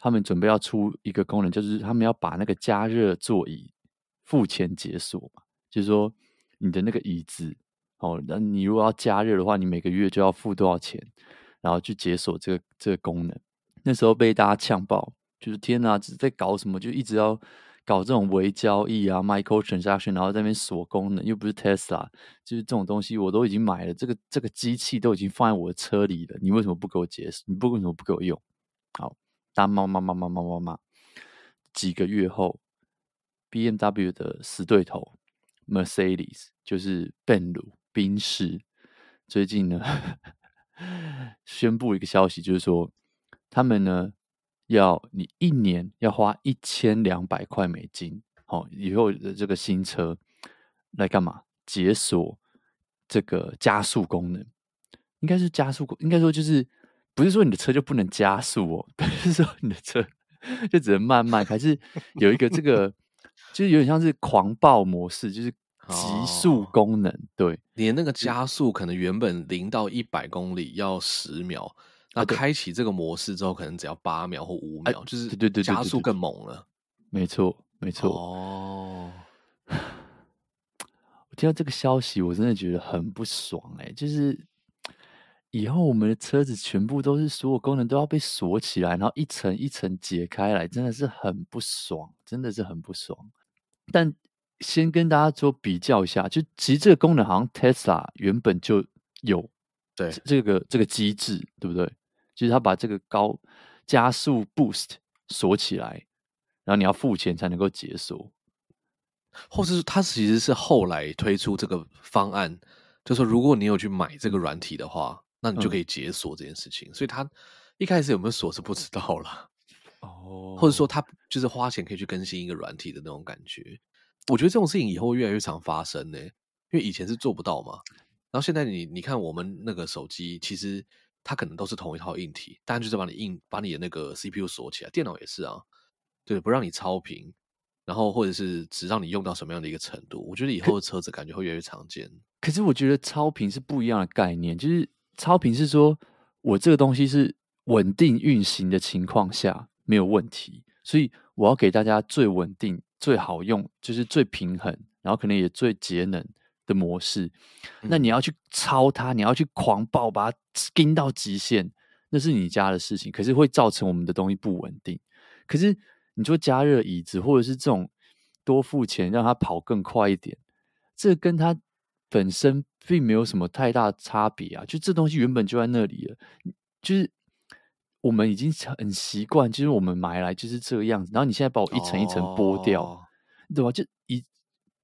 他们准备要出一个功能，就是他们要把那个加热座椅付钱解锁嘛，就是说你的那个椅子哦，那你如果要加热的话，你每个月就要付多少钱，然后去解锁这个这个功能。那时候被大家呛爆。就是天哪，这是在搞什么？就一直要搞这种微交易啊，micro transaction，然后在那边锁功能，又不是 Tesla，就是这种东西我都已经买了，这个这个机器都已经放在我的车里了，你为什么不给我解锁？你不为什么不给我用？好，大妈妈妈妈妈妈妈，几个月后，BMW 的死对头 Mercedes，就是奔鲁宾士，最近呢宣布一个消息，就是说他们呢。要你一年要花一千两百块美金，好，以后的这个新车来干嘛？解锁这个加速功能，应该是加速，应该说就是不是说你的车就不能加速哦，不是说你的车就只能慢慢，还是有一个这个，就是有点像是狂暴模式，就是极速功能。对，连那个加速可能原本零到一百公里要十秒。那开启这个模式之后，可能只要八秒或五秒，就是对对对，加速更猛了。没错，没错。哦，我听到这个消息，我真的觉得很不爽哎！就是以后我们的车子全部都是所有功能都要被锁起来，然后一层一层解开来，真的是很不爽，真的是很不爽。但先跟大家做比较一下，就其实这个功能好像 Tesla 原本就有，对这个这个机制，对不对？就是他把这个高加速 boost 锁起来，然后你要付钱才能够解锁，或是他其实是后来推出这个方案，就是说如果你有去买这个软体的话，那你就可以解锁这件事情。嗯、所以他一开始有没有锁是不知道啦。哦，或者说他就是花钱可以去更新一个软体的那种感觉。我觉得这种事情以后越来越常发生呢，因为以前是做不到嘛。然后现在你你看我们那个手机其实。它可能都是同一套硬体，但就是把你硬把你的那个 CPU 锁起来。电脑也是啊，对，不让你超频，然后或者是只让你用到什么样的一个程度。我觉得以后的车子感觉会越来越常见。可是我觉得超频是不一样的概念，就是超频是说我这个东西是稳定运行的情况下没有问题，所以我要给大家最稳定、最好用，就是最平衡，然后可能也最节能。的模式，那你要去超它，你要去狂暴，把它盯到极限，那是你家的事情。可是会造成我们的东西不稳定。可是你说加热椅子，或者是这种多付钱让它跑更快一点，这跟它本身并没有什么太大差别啊。就这东西原本就在那里了，就是我们已经很习惯，就是我们买来就是这个样子。然后你现在把我一层一层剥掉，哦、对吧？就一。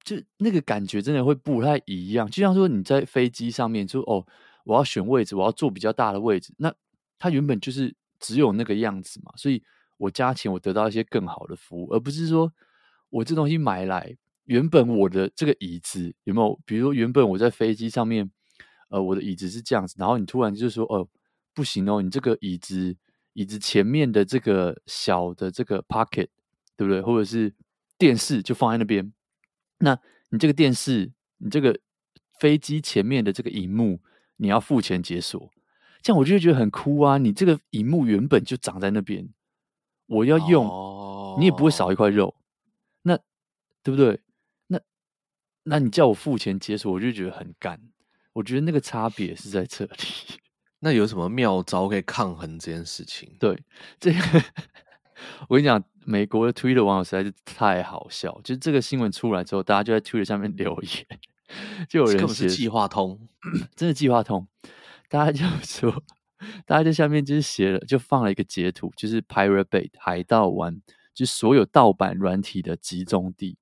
就那个感觉真的会不太一样，就像说你在飞机上面说哦，我要选位置，我要坐比较大的位置，那它原本就是只有那个样子嘛，所以我加钱，我得到一些更好的服务，而不是说我这东西买来，原本我的这个椅子有没有？比如说原本我在飞机上面，呃，我的椅子是这样子，然后你突然就说，哦、呃，不行哦，你这个椅子椅子前面的这个小的这个 pocket，对不对？或者是电视就放在那边，那你这个电视，你这个飞机前面的这个荧幕，你要付钱解锁，这样我就会觉得很酷啊！你这个荧幕原本就长在那边。我要用，oh. 你也不会少一块肉，那对不对？那那你叫我付钱解锁，我就觉得很干。我觉得那个差别是在这里。那有什么妙招可以抗衡这件事情？对，这个 我跟你讲，美国的 Twitter 网友实在是太好笑。就是这个新闻出来之后，大家就在 Twitter 下面留言，就有人写计划通，真的计划通，大家就说。大家在下面就是写了，就放了一个截图，就是 Pirate Bay 海盗湾，就是所有盗版软体的集中地。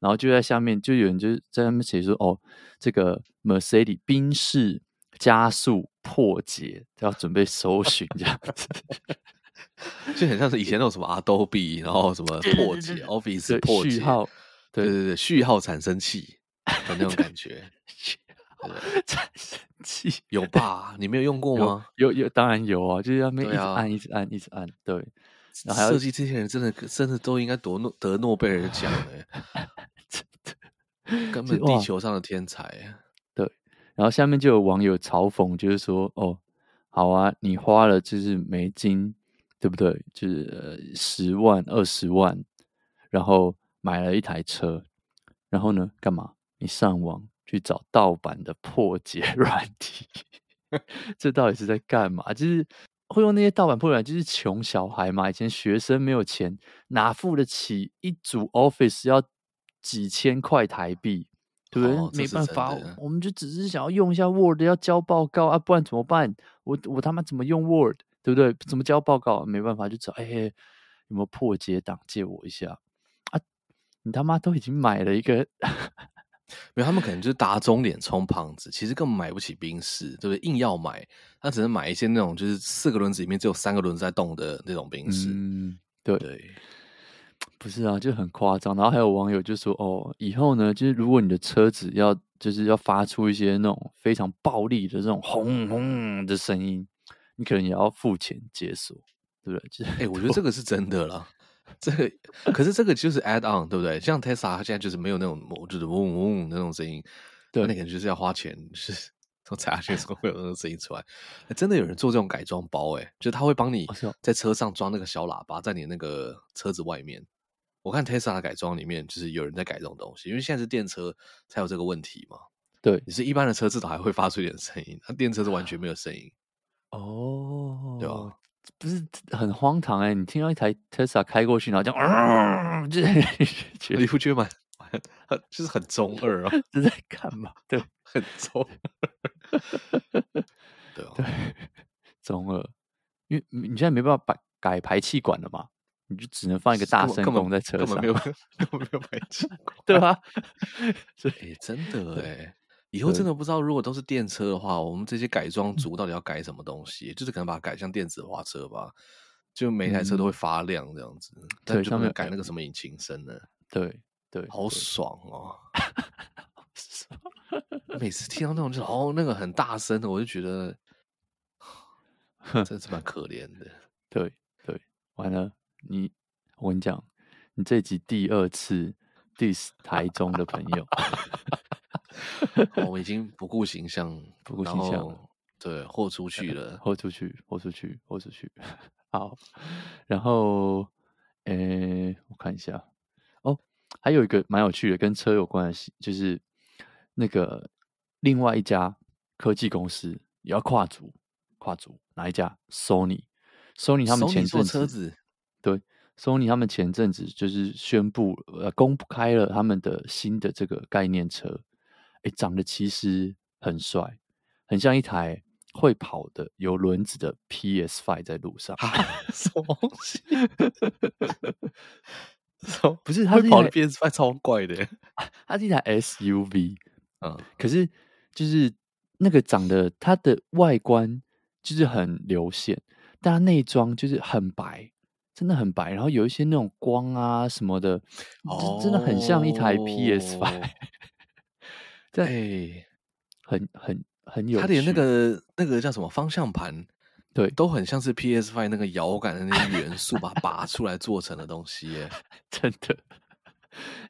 然后就在下面，就有人就在上面写说：“哦，这个 Mercedes 宾士加速破解，要准备搜寻这样子，就很像是以前那种什么 Adobe，然后什么破解 Office 破解，序号，对对对，序号产生器的那 种感觉。”产生器 有吧？你没有用过吗？有有，有，当然有啊！就是要那边一直按，一直按，一直按。对，然后设计这些人真的真的都应该夺诺得诺贝尔奖哎！真的，根本地球上的天才。然后下面就有网友嘲讽，就是说：“哦，好啊，你花了就是美金，对不对？就是十万、二十万，然后买了一台车，然后呢，干嘛？你上网。”去找盗版的破解 软体，这到底是在干嘛？就是会用那些盗版破解软体，就是穷小孩嘛。以前学生没有钱，哪付得起一组 Office 要几千块台币，对不对？哦、没办法，我们就只是想要用一下 Word，要交报告啊，不然怎么办？我我他妈怎么用 Word，对不对？怎么交报告？没办法，就找哎，有没有破解档借我一下啊？你他妈都已经买了一个。没有，他们可能就是打肿脸充胖子，其实根本买不起冰室，对不对？硬要买，他只能买一些那种就是四个轮子里面只有三个轮子在动的那种冰室。嗯，对对，不是啊，就很夸张。然后还有网友就说：“哦，以后呢，就是如果你的车子要就是要发出一些那种非常暴力的这种轰轰的声音，你可能也要付钱解锁，对不对？” 就是，哎，我觉得这个是真的了。这个可是这个就是 add on 对不对？像 Tesla 它现在就是没有那种就是嗡嗡那种声音，对，那可能就是要花钱，就是 从踩下去的时候会有那种声音出来。真的有人做这种改装包哎，就是他会帮你在车上装那个小喇叭，在你那个车子外面。我看 Tesla 的改装里面就是有人在改这种东西，因为现在是电车才有这个问题嘛。对，你是一般的车至少还会发出一点声音，那电车是完全没有声音。哦，对吧？不是很荒唐哎、欸！你听到一台 Tesla 开过去，然后这样，呃、就你不觉得蛮很就是很中二啊？是在干嘛？对，很中二。对啊，对，中二。因为你现在没办法改改排气管了嘛，你就只能放一个大声公在车上，根本没有 根本没有排气 管，对吧？所以真的哎、欸。以后真的不知道，如果都是电车的话，我们这些改装族到底要改什么东西？就是可能把它改像电子花车吧，就每台车都会发亮这样子。嗯、但就没有改那个什么引擎声呢？对对，好爽哦！每次听到那种就是哦，那个很大声的，我就觉得 真是蛮可怜的。对对，完了，你我跟你讲，你这集第二次 diss 台中的朋友。我已经不顾形象，不顾形象，对，豁出去了，豁出去，豁出去，豁出去。好，然后，诶、欸，我看一下，哦，还有一个蛮有趣的，跟车有关系，就是那个另外一家科技公司也要跨足，跨足哪一家？Sony，Sony 他们前阵子，对，Sony 他们前阵子就是宣布，呃，公开了他们的新的这个概念车。哎，长得其实很帅，很像一台会跑的有轮子的 PS Five 在路上。什么东西？不是，它是跑的 PS Five 超怪的。它是一台 SUV，嗯，可是就是那个长得它的外观就是很流线，但它内装就是很白，真的很白，然后有一些那种光啊什么的，哦、真的很像一台 PS Five。对、欸，很很很有趣。它连那个那个叫什么方向盘，对，都很像是 PS Five 那个摇杆的那些元素，把它拔出来做成的东西耶。真的，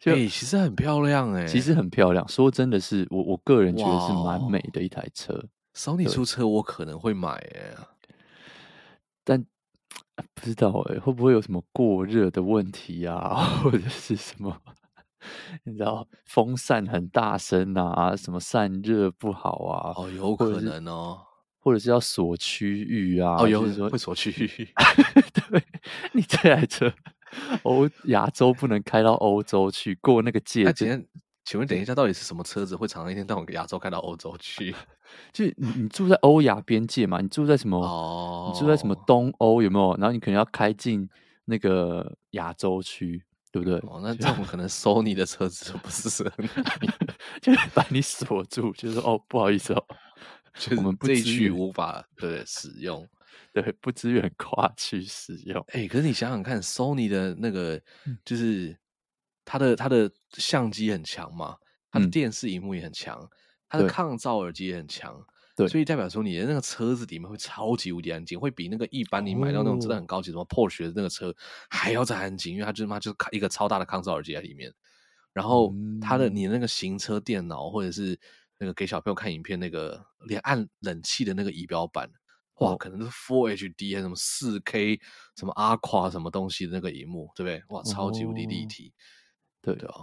哎、欸，其实很漂亮哎，其实很漂亮。说真的是，我我个人觉得是蛮美的一台车。Sony 出车，我可能会买哎，但不知道哎，会不会有什么过热的问题啊，或者是什么？你知道风扇很大声啊，什么散热不好啊？哦，有可能哦，或者是要锁区域啊？哦，有可能会锁区域。对，你这台车欧亚洲不能开到欧洲去，过那个界限。请问，等一下，到底是什么车子会常常一天到晚亚洲开到欧洲去？就你你住在欧亚边界嘛？你住在什么？哦，你住在什么东欧有没有？然后你可能要开进那个亚洲区。对不对？哦，那 这种可能收你的车子就不是很，就是把你锁住，就是哦，不好意思哦，就是我们这一区无法对使用，对，不支援跨区使用。哎，可是你想想看，Sony 的那个就是它的它的相机很强嘛，它的电视荧幕也很强，它的抗噪耳机也很强。对，所以代表说你的那个车子里面会超级无敌安静，会比那个一般你买到那种真的很高级什么 Porsche 的那个车还要再安静，因为它就是妈就是一个超大的抗噪耳机在里面。然后它的你的那个行车电脑或者是那个给小朋友看影片那个连按冷气的那个仪表板，哇，可能是 Full HD 还是什么四 K 什么 Aqua 什么东西的那个荧幕，对不对？哇，超级无敌立体，对对啊。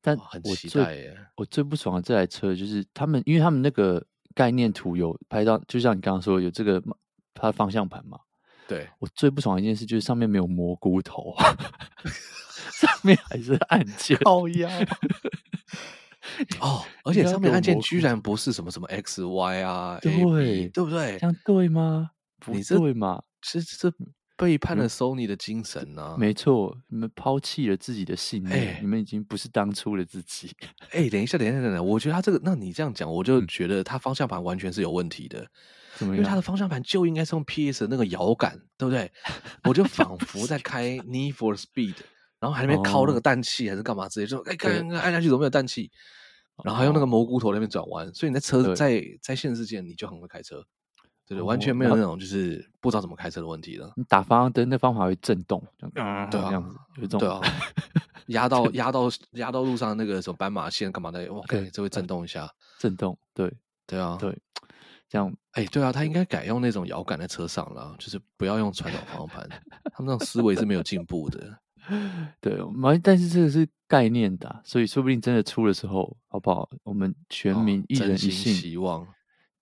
但很期待耶！我最不爽的这台车就是他们，因为他们那个。概念图有拍到，就像你刚刚说有这个它的方向盘嘛？对，我最不爽的一件事就是上面没有蘑菇头，上面还是按键。好呀！哦，而且上面按键居然不是什么什么 X Y 啊，对对不对？这样对吗？不对吗？这这。背叛了 Sony 的精神呢、啊嗯？没错，你们抛弃了自己的信念，欸、你们已经不是当初的自己。哎、欸，等一下，等一下，等一下，我觉得他这个，那你这样讲，我就觉得他方向盘完全是有问题的，嗯、因为他的方向盘就应该是用 PS 的那个摇杆，对不对？我就 仿佛在开 Need for Speed，然后还没靠那个氮气还是干嘛之类，就哎，看按下去怎么没有氮气？然后还用那个蘑菇头那边转弯，所以你在车在在现实世界你就很会开车。对，对，完全没有那种就是不知道怎么开车的问题了。你打方向灯，那方法会震动，这样、嗯、对啊，这样子有一种对啊，压到压到压到路上那个什么斑马线干嘛的？哇，对，这会震动一下，震动，对对啊，对，这样，哎，对啊，他应该改用那种摇杆在车上了，就是不要用传统方向盘，他们那种思维是没有进步的。对，但是这个是概念的、啊，所以说不定真的出的时候，好不好？我们全民一人一信，希望。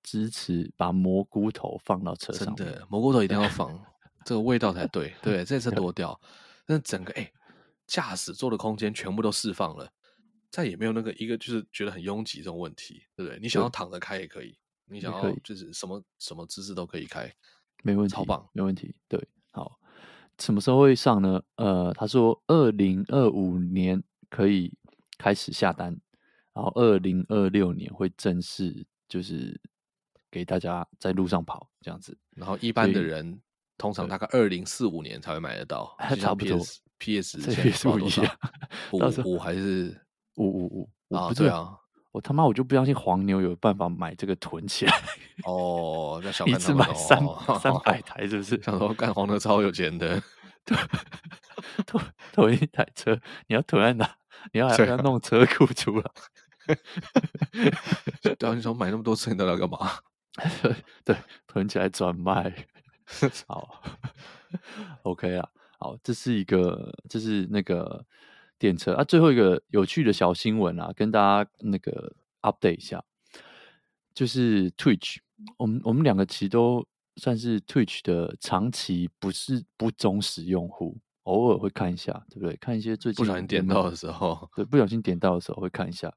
支持把蘑菇头放到车上，真的蘑菇头一定要放，这个味道才 对。对，这次多掉，那整个哎，驾驶座的空间全部都释放了，再也没有那个一个就是觉得很拥挤这种问题，对不对？你想要躺着开也可以，你想要就是什么什么姿势都可以开，没问题，超棒，没问题。对，好，什么时候会上呢？呃，他说二零二五年可以开始下单，然后二零二六年会正式就是。给大家在路上跑这样子，然后一般的人通常大概二零四五年才会买得到，差不多。PS 这 PS 五一样，五五还是五五五啊？对啊，我他妈我就不相信黄牛有办法买这个囤起来。哦，那 小一次买三三百 台是不是？想说干黄牛超有钱的，囤囤一台车，你要囤在哪？你要还要弄车库出来？对啊，你想买那么多车，你都要干嘛？对，囤起来转卖。好，OK 啊，好，这是一个，这是那个电车啊。最后一个有趣的小新闻啊，跟大家那个 update 一下，就是 Twitch，我们我们两个其实都算是 Twitch 的长期不是不忠实用户，偶尔会看一下，对不对？看一些最近不小心点到的时候，对，不小心点到的时候会看一下。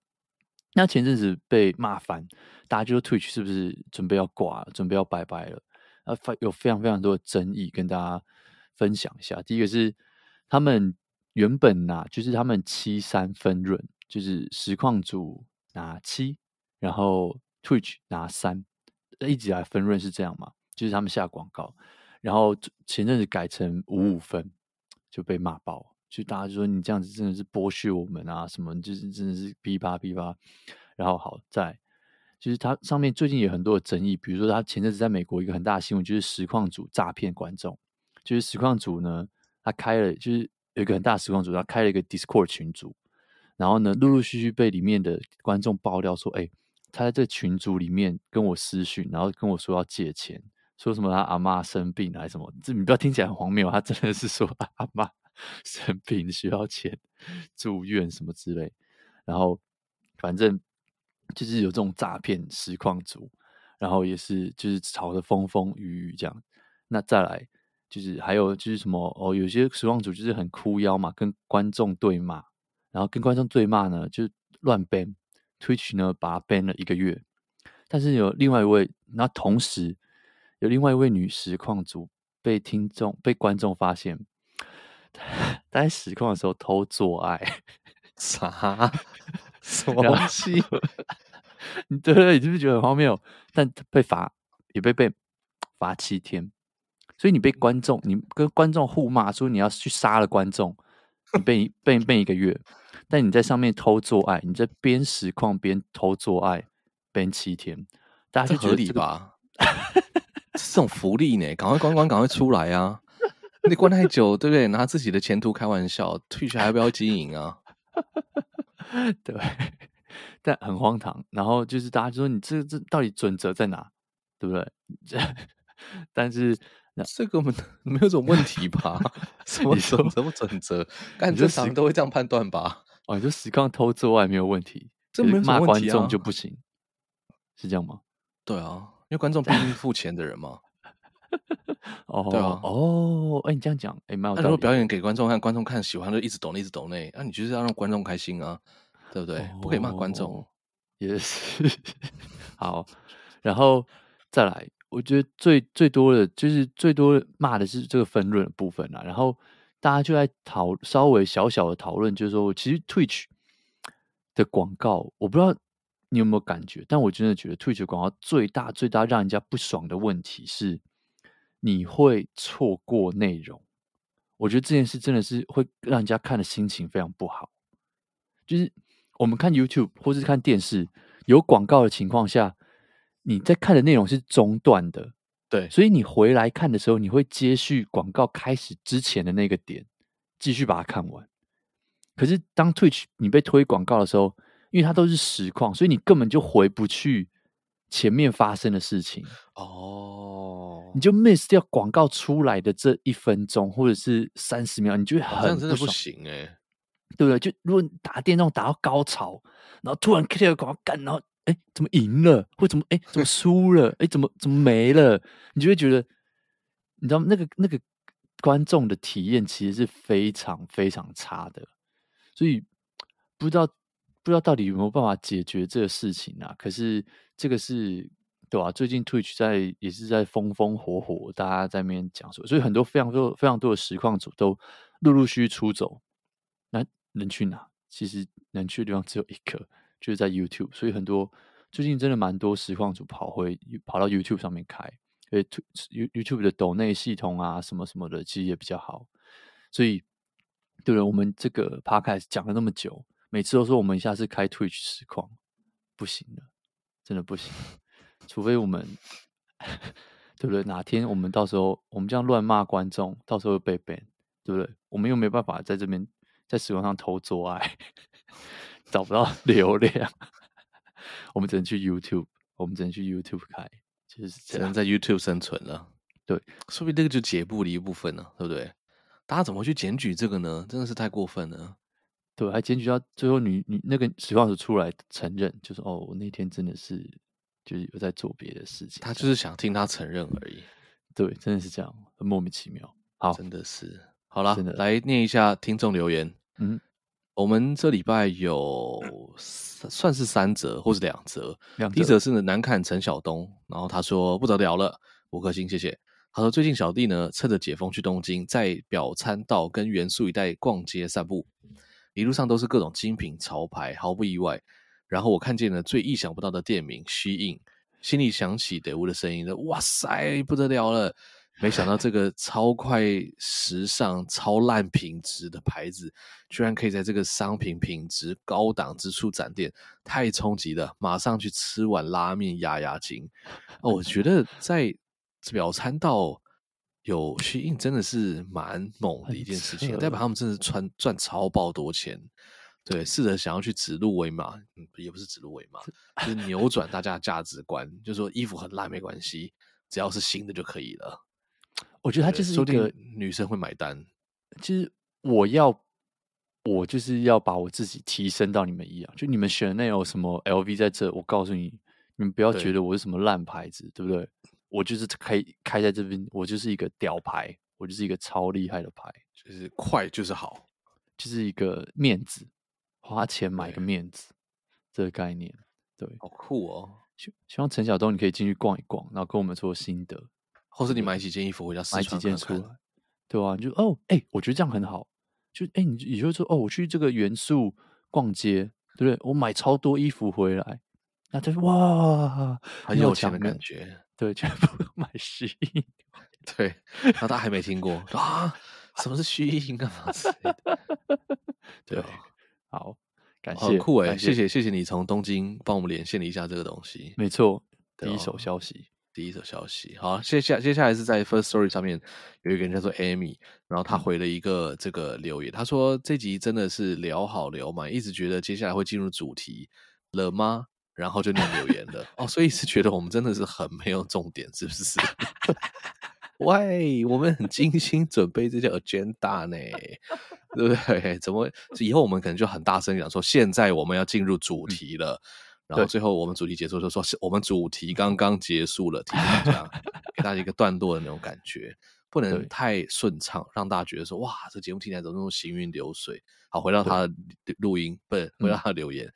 那前阵子被骂翻，大家就说 Twitch 是不是准备要挂了，准备要拜拜了？啊，有非常非常多的争议，跟大家分享一下。第一个是他们原本呐、就是他们七三分润，就是实况组拿七，然后 Twitch 拿三，一直以来分润是这样嘛？就是他们下广告，然后前阵子改成五五分，就被骂爆，就大家就说你这样子真的是剥削我们啊，什么就是真的是逼吧逼吧。然后好在，就是它上面最近有很多的争议，比如说他前阵子在美国一个很大的新闻，就是实况组诈骗观众，就是实况组呢，他开了就是有一个很大的实况组，他开了一个 Discord 群组，然后呢，陆陆续续被里面的观众爆料说，哎，他在这群组里面跟我私讯，然后跟我说要借钱。说什么他阿妈生病还是什么？这你不要听起来很荒谬，他真的是说阿妈 生病需要钱住院什么之类。然后反正就是有这种诈骗实况主，然后也是就是吵得风风雨雨这样。那再来就是还有就是什么哦，有些实况主就是很哭腰嘛，跟观众对骂，然后跟观众对骂呢就乱 ban Twitch 呢把他 ban 了一个月。但是有另外一位，那同时。有另外一位女实况主被听众、被观众发现，在实况的时候偷做爱，啥？什么东西？你对不对？你是不是觉得很荒谬？但被罚，也被被罚七天。所以你被观众，你跟观众互骂说你要去杀了观众，你被被被一个月。但你在上面偷做爱，你在边实况边偷做爱，边七天。大家就合理吧？这种福利呢，赶快关关，赶快出来啊！你关太久，对不对？拿自己的前途开玩笑，Twitch 还要不要经营啊？对，但很荒唐。然后就是大家就说你这这到底准则在哪？对不对？但是 那这个没没有这种问题吧？什么什么什么准则？感觉常都会这样判断吧？哦，你说实况偷之外没有问题，这没骂观众就不行，是这样吗？对啊。因为观众毕竟是付钱的人嘛，哦，对啊，哦，哎，你这样讲，哎，蛮有道理。那如果表演给观众看，观众看喜欢就一直抖，一直抖内，那你就是要让观众开心啊，对不对？哦、不可以骂观众，也是。好，然后再来，我觉得最最多的就是最多骂的是这个分润的部分啦。然后大家就在讨稍微小小的讨论，就是说，其实 Twitch 的广告，我不知道。你有没有感觉？但我真的觉得 Twitch 广告最大最大让人家不爽的问题是，你会错过内容。我觉得这件事真的是会让人家看的心情非常不好。就是我们看 YouTube 或是看电视有广告的情况下，你在看的内容是中断的，对，所以你回来看的时候，你会接续广告开始之前的那个点，继续把它看完。可是当 Twitch 你被推广告的时候，因为它都是实况，所以你根本就回不去前面发生的事情。哦，你就 miss 掉广告出来的这一分钟或者是三十秒，你就会很真的不行哎、欸，对不对？就如果你打电动打到高潮，然后突然 K 了广告干，然后哎怎么赢了，或怎么哎怎么输了，哎怎么怎么没了，你就会觉得你知道那个那个观众的体验其实是非常非常差的，所以不知道。不知道到底有没有办法解决这个事情啊？可是这个是对吧？最近 Twitch 在也是在风风火火，大家在那边讲说，所以很多非常多非常多的实况组都陆陆续续出走。那能去哪？其实能去的地方只有一个，就是在 YouTube。所以很多最近真的蛮多实况组跑回跑到 YouTube 上面开，因为 YouTube 的抖内系统啊什么什么的其实也比较好。所以对了，我们这个 Podcast 讲了那么久。每次都说我们下次开 Twitch 实况，不行了，真的不行。除非我们，对不对？哪天我们到时候我们这样乱骂观众，到时候又被 ban，对不对？我们又没办法在这边在实况上偷做爱，找不到 流量，我们只能去 YouTube，我们只能去 YouTube 开，就是只能在 YouTube 生存了。对，说不定这个就节目的一部分了，对不对？大家怎么去检举这个呢？真的是太过分了。对，还检举到最后女，女女那个实况主出来承认，就是哦，我那天真的是就是有在做别的事情。他就是想听他承认而已。对，真的是这样，很莫名其妙。好，真的是。好了，来念一下听众留言。嗯，我们这礼拜有算是三折，或是两折。两则。第一折是呢，南坎陈晓东，然后他说不得了了，五颗星，谢谢。他说最近小弟呢，趁着解封去东京，在表参道跟元素一带逛街散步。一路上都是各种精品潮牌，毫不意外。然后我看见了最意想不到的店名虚印心里想起德屋的声音。哇塞，不得了了！没想到这个超快时尚、超烂品质的牌子，居然可以在这个商品品质高档之处展店，太冲击了！马上去吃碗拉面压压惊。哦，我觉得在表参道有 SHEIN 真的是蛮猛的一件事情，代表他们真的是赚赚超爆多钱。对，试着想要去指鹿为马，嗯，也不是指鹿为马，就是扭转大家的价值观，就是说衣服很烂没关系，只要是新的就可以了。我觉得他就是一个女生会买单。其实我要，我就是要把我自己提升到你们一样。就你们选的那有什么 LV 在这，我告诉你，你们不要觉得我是什么烂牌子，对，对不对？我就是可以开在这边，我就是一个屌牌，我就是一个超厉害的牌，就是快就是好，就是一个面子，花钱买个面子，这个概念，对，好酷哦。希希望陈晓东你可以进去逛一逛，然后跟我们说心得。或是你买几件衣服回家试穿看看，买几件出来，对啊，你就哦，哎、欸，我觉得这样很好。就哎、欸，你也就是说，哦，我去这个元素逛街，对不对？我买超多衣服回来，那就是哇，很有钱的感觉。对，全部买 SHEIN，对，然后他还没听过啊，什么是 SHEIN 干嘛之类的？对，好，感谢，酷哎，谢谢谢谢你从东京帮我们连线了一下这个东西，没错，第一手消息。第一手消息，好，接下接下来是在 First Story 上面有一个人叫做 Amy，然后他回了一个这个留言，他说这集真的是聊好聊满，一直觉得接下来会进入主题了吗？然后就念留言了，哦，所以是觉得我们真的是很没有重点，是不是？喂，我们很精心准备这些 agenda 呢，对不对？怎么以后我们可能就很大声讲说，现在我们要进入主题了。然后最后我们主题结束就说，是我们主题刚刚结束了，提醒大家，给大家一个段落的那种感觉，不能太顺畅，让大家觉得说哇，这节目听起来怎么那么行云流水？好，回到他的录音，不是回到他的留言，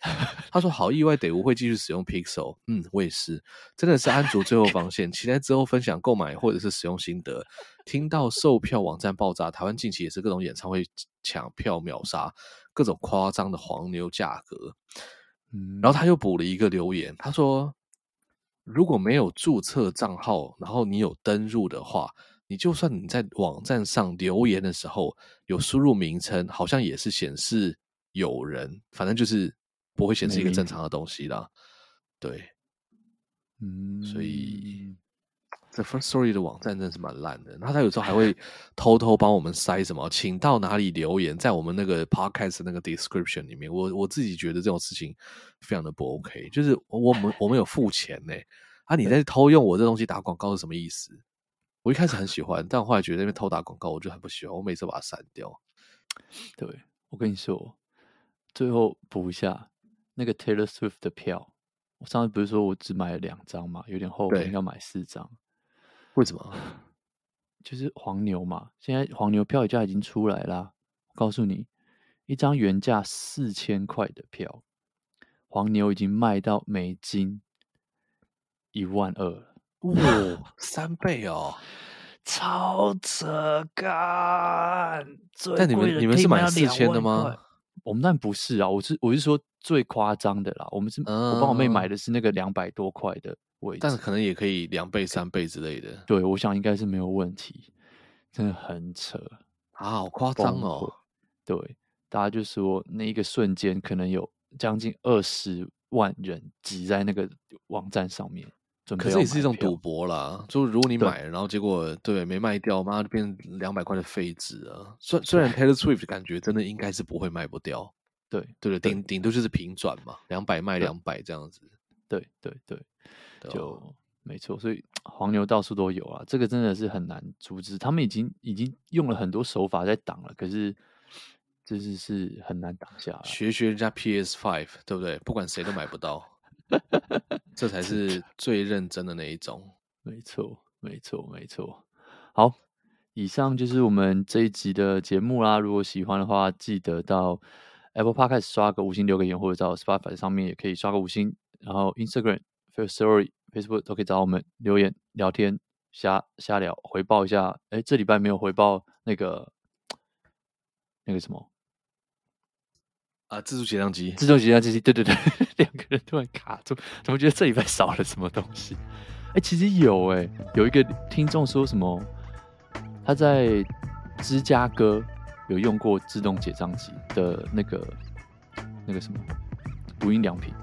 他说好意外，得物会继续使用 Pixel，嗯，我也是，真的是安卓最后防线，期待之后分享购买或者是使用心得。听到售票网站爆炸，台湾近期也是各种演唱会抢票秒杀，各种夸张的黄牛价格。然后他又补了一个留言，他说：“如果没有注册账号，然后你有登入的话，你就算你在网站上留言的时候有输入名称，好像也是显示有人，反正就是不会显示一个正常的东西啦。”对，嗯，所以。这 First Story 的网站真的是蛮烂的，然后他有时候还会偷偷帮我们塞什么，请到哪里留言，在我们那个 Podcast 那个 description 里面。我我自己觉得这种事情非常的不 OK，就是我们我们有付钱呢，啊，你在偷用我这东西打广告是什么意思？我一开始很喜欢，但我后来觉得那边偷打广告，我就很不喜欢，我每次把它删掉。对，我跟你说，最后补一下那个 Taylor Swift 的票，我上次不是说我只买了两张嘛，有点后悔要买四张。为什么？就是黄牛嘛。现在黄牛票价已经出来啦。我告诉你，一张原价四千块的票，黄牛已经卖到美金一万二了。哇，三倍哦，超扯干！但你们你们是买四千的吗？我们当然不是啊，我是我是说最夸张的啦。我们是，嗯、我帮我妹买的是那个两百多块的位。但是可能也可以两倍、三倍之类的。对，我想应该是没有问题。真的很扯啊，好夸张哦！对，大家就说那一个瞬间，可能有将近二十万人挤在那个网站上面，准备。可是也是一种赌博啦。就如果你买，然后结果对没卖掉，妈就变成两百块的废纸啊！虽虽然 Taylor Swift 感觉真的应该是不会卖不掉。对对对，顶顶多就是平转嘛，两百卖两百这样子。对对对。就没错，所以黄牛到处都有啊，这个真的是很难阻止。他们已经已经用了很多手法在挡了，可是就是是很难挡下来。学学人家 PS Five，对不对？不管谁都买不到，这才是最认真的那一种。没错，没错，没错。好，以上就是我们这一集的节目啦。如果喜欢的话，记得到 Apple Podcast 刷个五星，留个言，或者到 Spotify 上面也可以刷个五星，然后 Instagram。Firstory、Facebook 都可以找我们留言、聊天、瞎瞎聊、回报一下。哎，这礼拜没有回报那个那个什么啊？自助结账机，自动结账机，对对对，两个人突然卡住，怎么觉得这礼拜少了什么东西？哎，其实有哎，有一个听众说什么他在芝加哥有用过自动结账机的那个那个什么无印良品，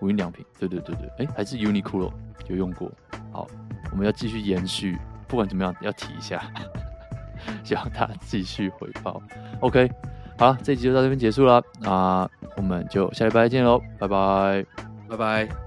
无印良品，对对对对，哎、欸，还是 Uniqlo 有用过。好，我们要继续延续，不管怎么样，要提一下，希望他继续回报。OK，好了，这一集就到这边结束了，那我们就下礼拜见喽，拜拜，拜拜。